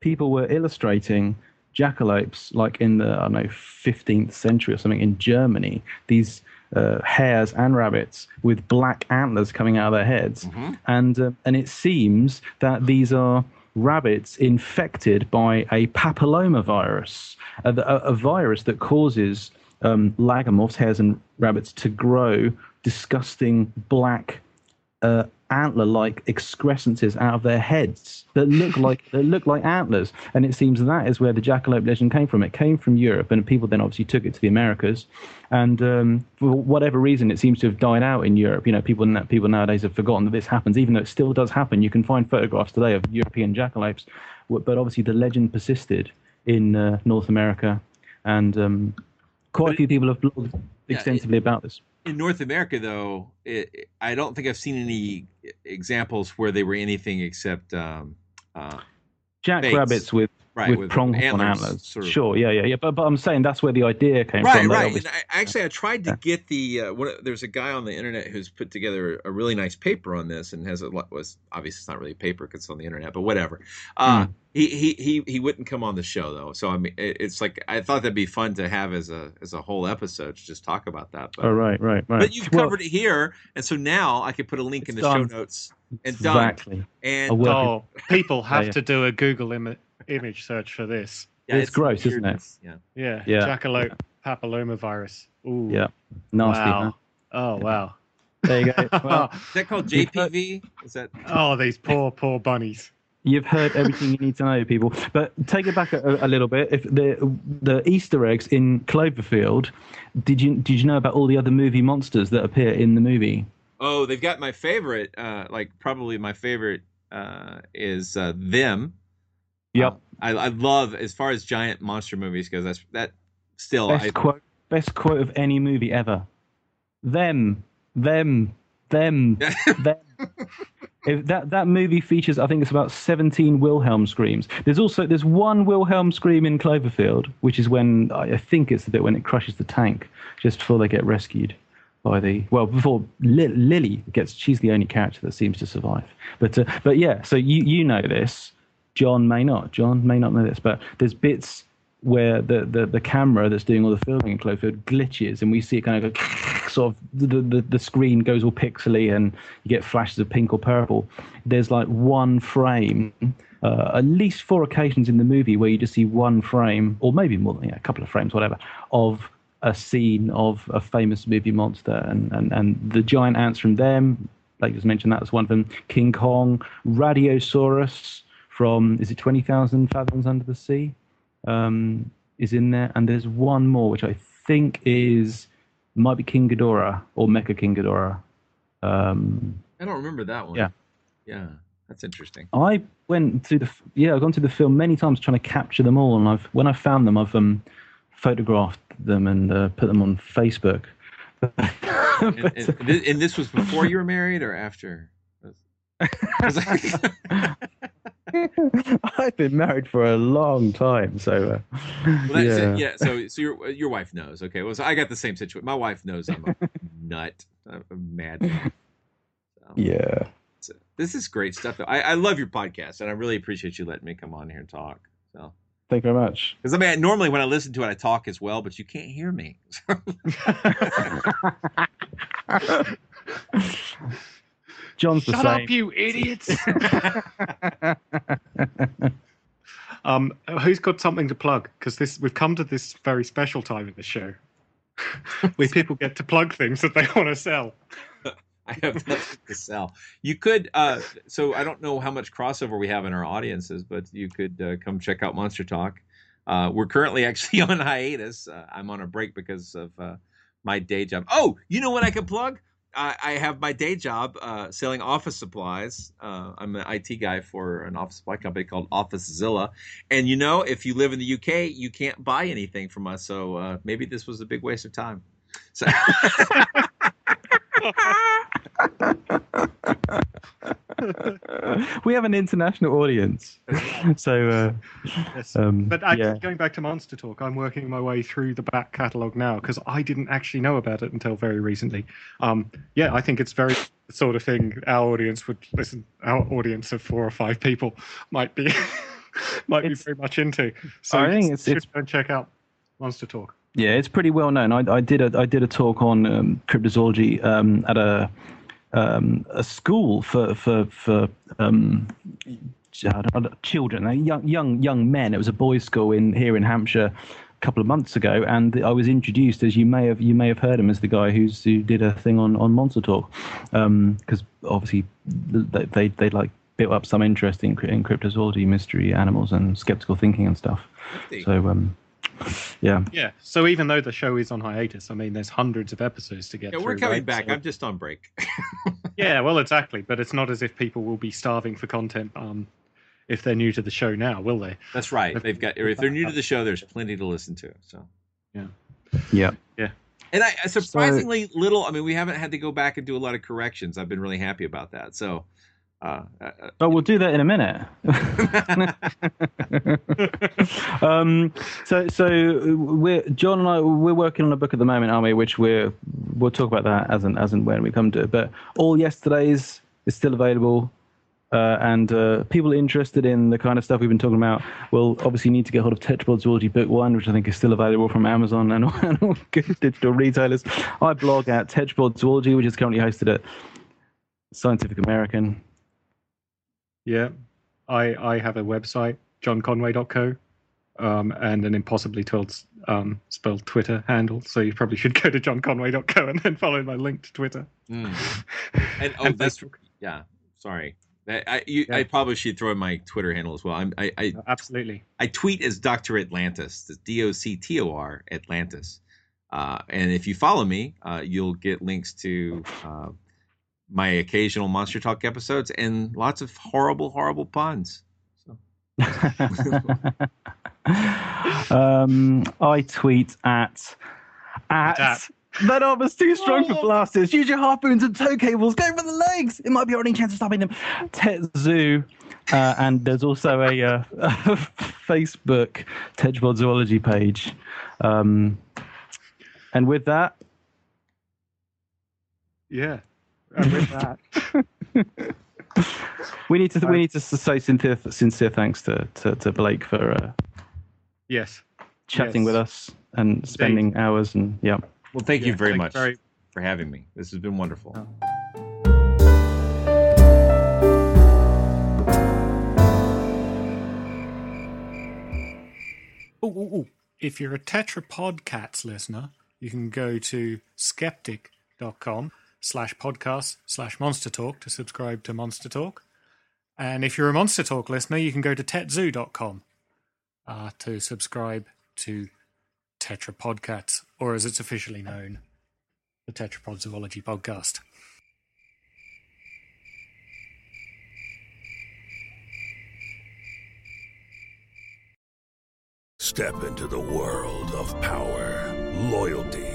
People were illustrating jackalopes like in the I don't know 15th century or something in Germany. These uh, hares and rabbits with black antlers coming out of their heads, and uh, and it seems that these are rabbits infected by a papillomavirus, a, a, a virus that causes um, lagomorphs, hares and rabbits, to grow disgusting black uh, antler-like excrescences out of their heads that look like that look like antlers, and it seems that is where the jackalope legend came from. It came from Europe, and people then obviously took it to the Americas, and um, for whatever reason, it seems to have died out in Europe. You know, people people nowadays have forgotten that this happens, even though it still does happen. You can find photographs today of European jackalopes, but obviously the legend persisted in uh, North America, and um, quite a few people have blogged extensively about this. In North America, though, it, I don't think I've seen any examples where they were anything except um, uh, Jackrabbits with Right, with, with pronghorn antlers, antlers. sort of. Sure, yeah, yeah, yeah. But but I'm saying that's where the idea came right, from. They right. obviously- actually, I tried to get the. Uh, one, there's a guy on the internet who's put together a really nice paper on this and has a lot. Was obviously it's not really a paper because it's on the internet, but whatever. Uh, Hmm. he, he he he wouldn't come on the show though, so I mean, it, it's like I thought that'd be fun to have as a as a whole episode to just talk about that. But, Oh, right, right, right. But you've Well, covered it here, and so now I could put a link in the done. show notes and done. Exactly. And A work in- Oh, people have Yeah, yeah. to do a Google Im- image search for this. Yeah, it's, gross, isn't it? Yeah. Yeah, Yeah. jackalope papillomavirus. Ooh, Yeah, nasty. Wow. Huh? Oh wow. There you go. Well, Is that called JPV? Is that? Oh, these poor, poor bunnies. You've heard everything you need to know, people. But take it back a, a little bit. If the the Easter eggs in Cloverfield, did you did you know about all the other movie monsters that appear in the movie? Oh, they've got my favorite. Uh, like probably my favorite uh, is uh, them. Yep. I, I love as far as giant monster movies goes. That's that still. Best I, quote. Best quote of any movie ever. Them, them, them, them. If that that movie features, I think it's about seventeen Wilhelm screams. There's also there's one Wilhelm scream in Cloverfield, which is when I I think it's the bit when it crushes the tank just before they get rescued by the well before Li- Lily gets. She's the only character that seems to survive. But uh, but yeah, so you you know this. John may not. John may not know this, but there's bits where the, the, the camera that's doing all the filming in Cloverfield glitches, and we see it kind of go sort of the, the the screen goes all pixely, and you get flashes of pink or purple. There's like one frame, uh, at least four occasions in the movie where you just see one frame, or maybe more than yeah, a couple of frames, whatever, of a scene of a famous movie monster, and and and the giant ants from them. Like just mentioned, that one of them. King Kong, Rhedosaurus from is it Twenty Thousand Fathoms Under the Sea? um, is in there, and there's one more which I think is might be King Ghidorah or Mecha King Ghidorah. Um, I don't remember that one. Yeah. Yeah, that's interesting. I went through the yeah, I've gone through the film many times trying to capture them all, and I've when I found them, I've um, photographed them and uh, put them on Facebook. and, and, and this was before you were married or after? I've been married for a long time, so uh, Well, that's yeah. it. Yeah. So, so your your wife knows. Okay. Well, so I got the same situation. My wife knows I'm a nut. I'm a mad. nut. yeah. So, this is great stuff. I, I love your podcast, and I really appreciate you letting me come on here and talk. So, Thank you very much. because I mean, normally when I listen to it, I talk as well, but you can't hear me. John's the Shut same. up, you idiots! um, who's got something to plug? Because this we've come to this very special time in the show where people get to plug things that they want to sell. I have nothing to sell. You could, uh, so I don't know how much crossover we have in our audiences, but you could uh, come check out Monster Talk. Uh, we're currently actually on hiatus. Uh, I'm on a break because of uh, my day job. Oh, you know what I could plug? I, have my day job uh, selling office supplies. Uh, I'm an IT guy for an office supply company called OfficeZilla. And you know, if you live in the UK, you can't buy anything from us. So uh, maybe this was a big waste of time. So. we have an international audience, so uh, Yes. um, But actually, yeah. going back to Monster Talk, I'm working my way through the back catalogue now because I didn't actually know about it until very recently. Um, yeah, I think it's very the sort of thing our audience would listen. Our audience of four or five people might be might be very much into. So I think it's- it's- go and check out Monster Talk. Yeah, it's pretty well known. I, I did a I did a talk on um, cryptozoology um, at a um, a school for for for um, ch- I don't know, children, young young young men. It was a boys' school in here in Hampshire a couple of months ago, and I was introduced as you may have you may have heard him as the guy who's who did a thing on on Monster Talk, because obviously they, they they like built up some interest in, in cryptozoology, mystery animals, and skeptical thinking and stuff. So um, yeah. Yeah. So even though the show is on hiatus, I mean, there's hundreds of episodes to get Yeah, through. we're coming right? back. So- I'm just on break. yeah, well, exactly. But it's not as if people will be starving for content um, if they're new to the show now, will they? That's right. They've got. If they're new to the show, there's plenty to listen to. So. Yeah. Yeah. Yeah. And I surprisingly little. I mean, we haven't had to go back and do a lot of corrections. I've been really happy about that. So. Uh, Oh, we'll do that in a minute. um, so, so we're John and I we're working on a book at the moment, aren't we? Which we're we'll talk about that as and as and when we come to it. But all yesterdays is still available. Uh, and uh, people interested in the kind of stuff we've been talking about will obviously need to get hold of Tetrapod Zoology Book One, which I think is still available from Amazon and all, and all good digital retailers. I blog at Tetrapod Zoology, which is currently hosted at Scientific American. Yeah. I, I have a website, johnconway.co, um, and an impossibly told, um, spelled Twitter handle. So you probably should go to johnconway.co and then follow my link to Twitter. mm. And oh, And that's yeah. Sorry. I, I, you, I probably should throw in my Twitter handle as well. I'm, I, I absolutely. I tweet as Doctor Atlantis. D O C T O R Atlantis. Uh, and if you follow me, uh, you'll get links to uh, my occasional Monster Talk episodes and lots of horrible, horrible puns. um, I tweet at at. At. That arm is too strong for blasters. Use your harpoons and tow cables. Go for the legs. It might be our only chance of stopping them. TetZoo. Uh, and there's also a, uh, a Facebook Tetrapod Zoology page. Um, and with that, Yeah. And with that, we need to we need to say sincere sincere thanks to to, to Blake for uh, yes. chatting Yes. with us and spending hours and yeah. Well, thank you very thank you much very- for having me. This has been wonderful. Ooh, ooh, ooh. If you're a Tetrapodcats listener, you can go to skeptic.com slash podcast slash monster talk to subscribe to Monster Talk. And if you're a Monster Talk listener, you can go to tetzoo.com uh, to subscribe to Tetrapodcats, or as it's officially known, the Tetrapod Zoology Podcast. Step into the world of power, loyalty,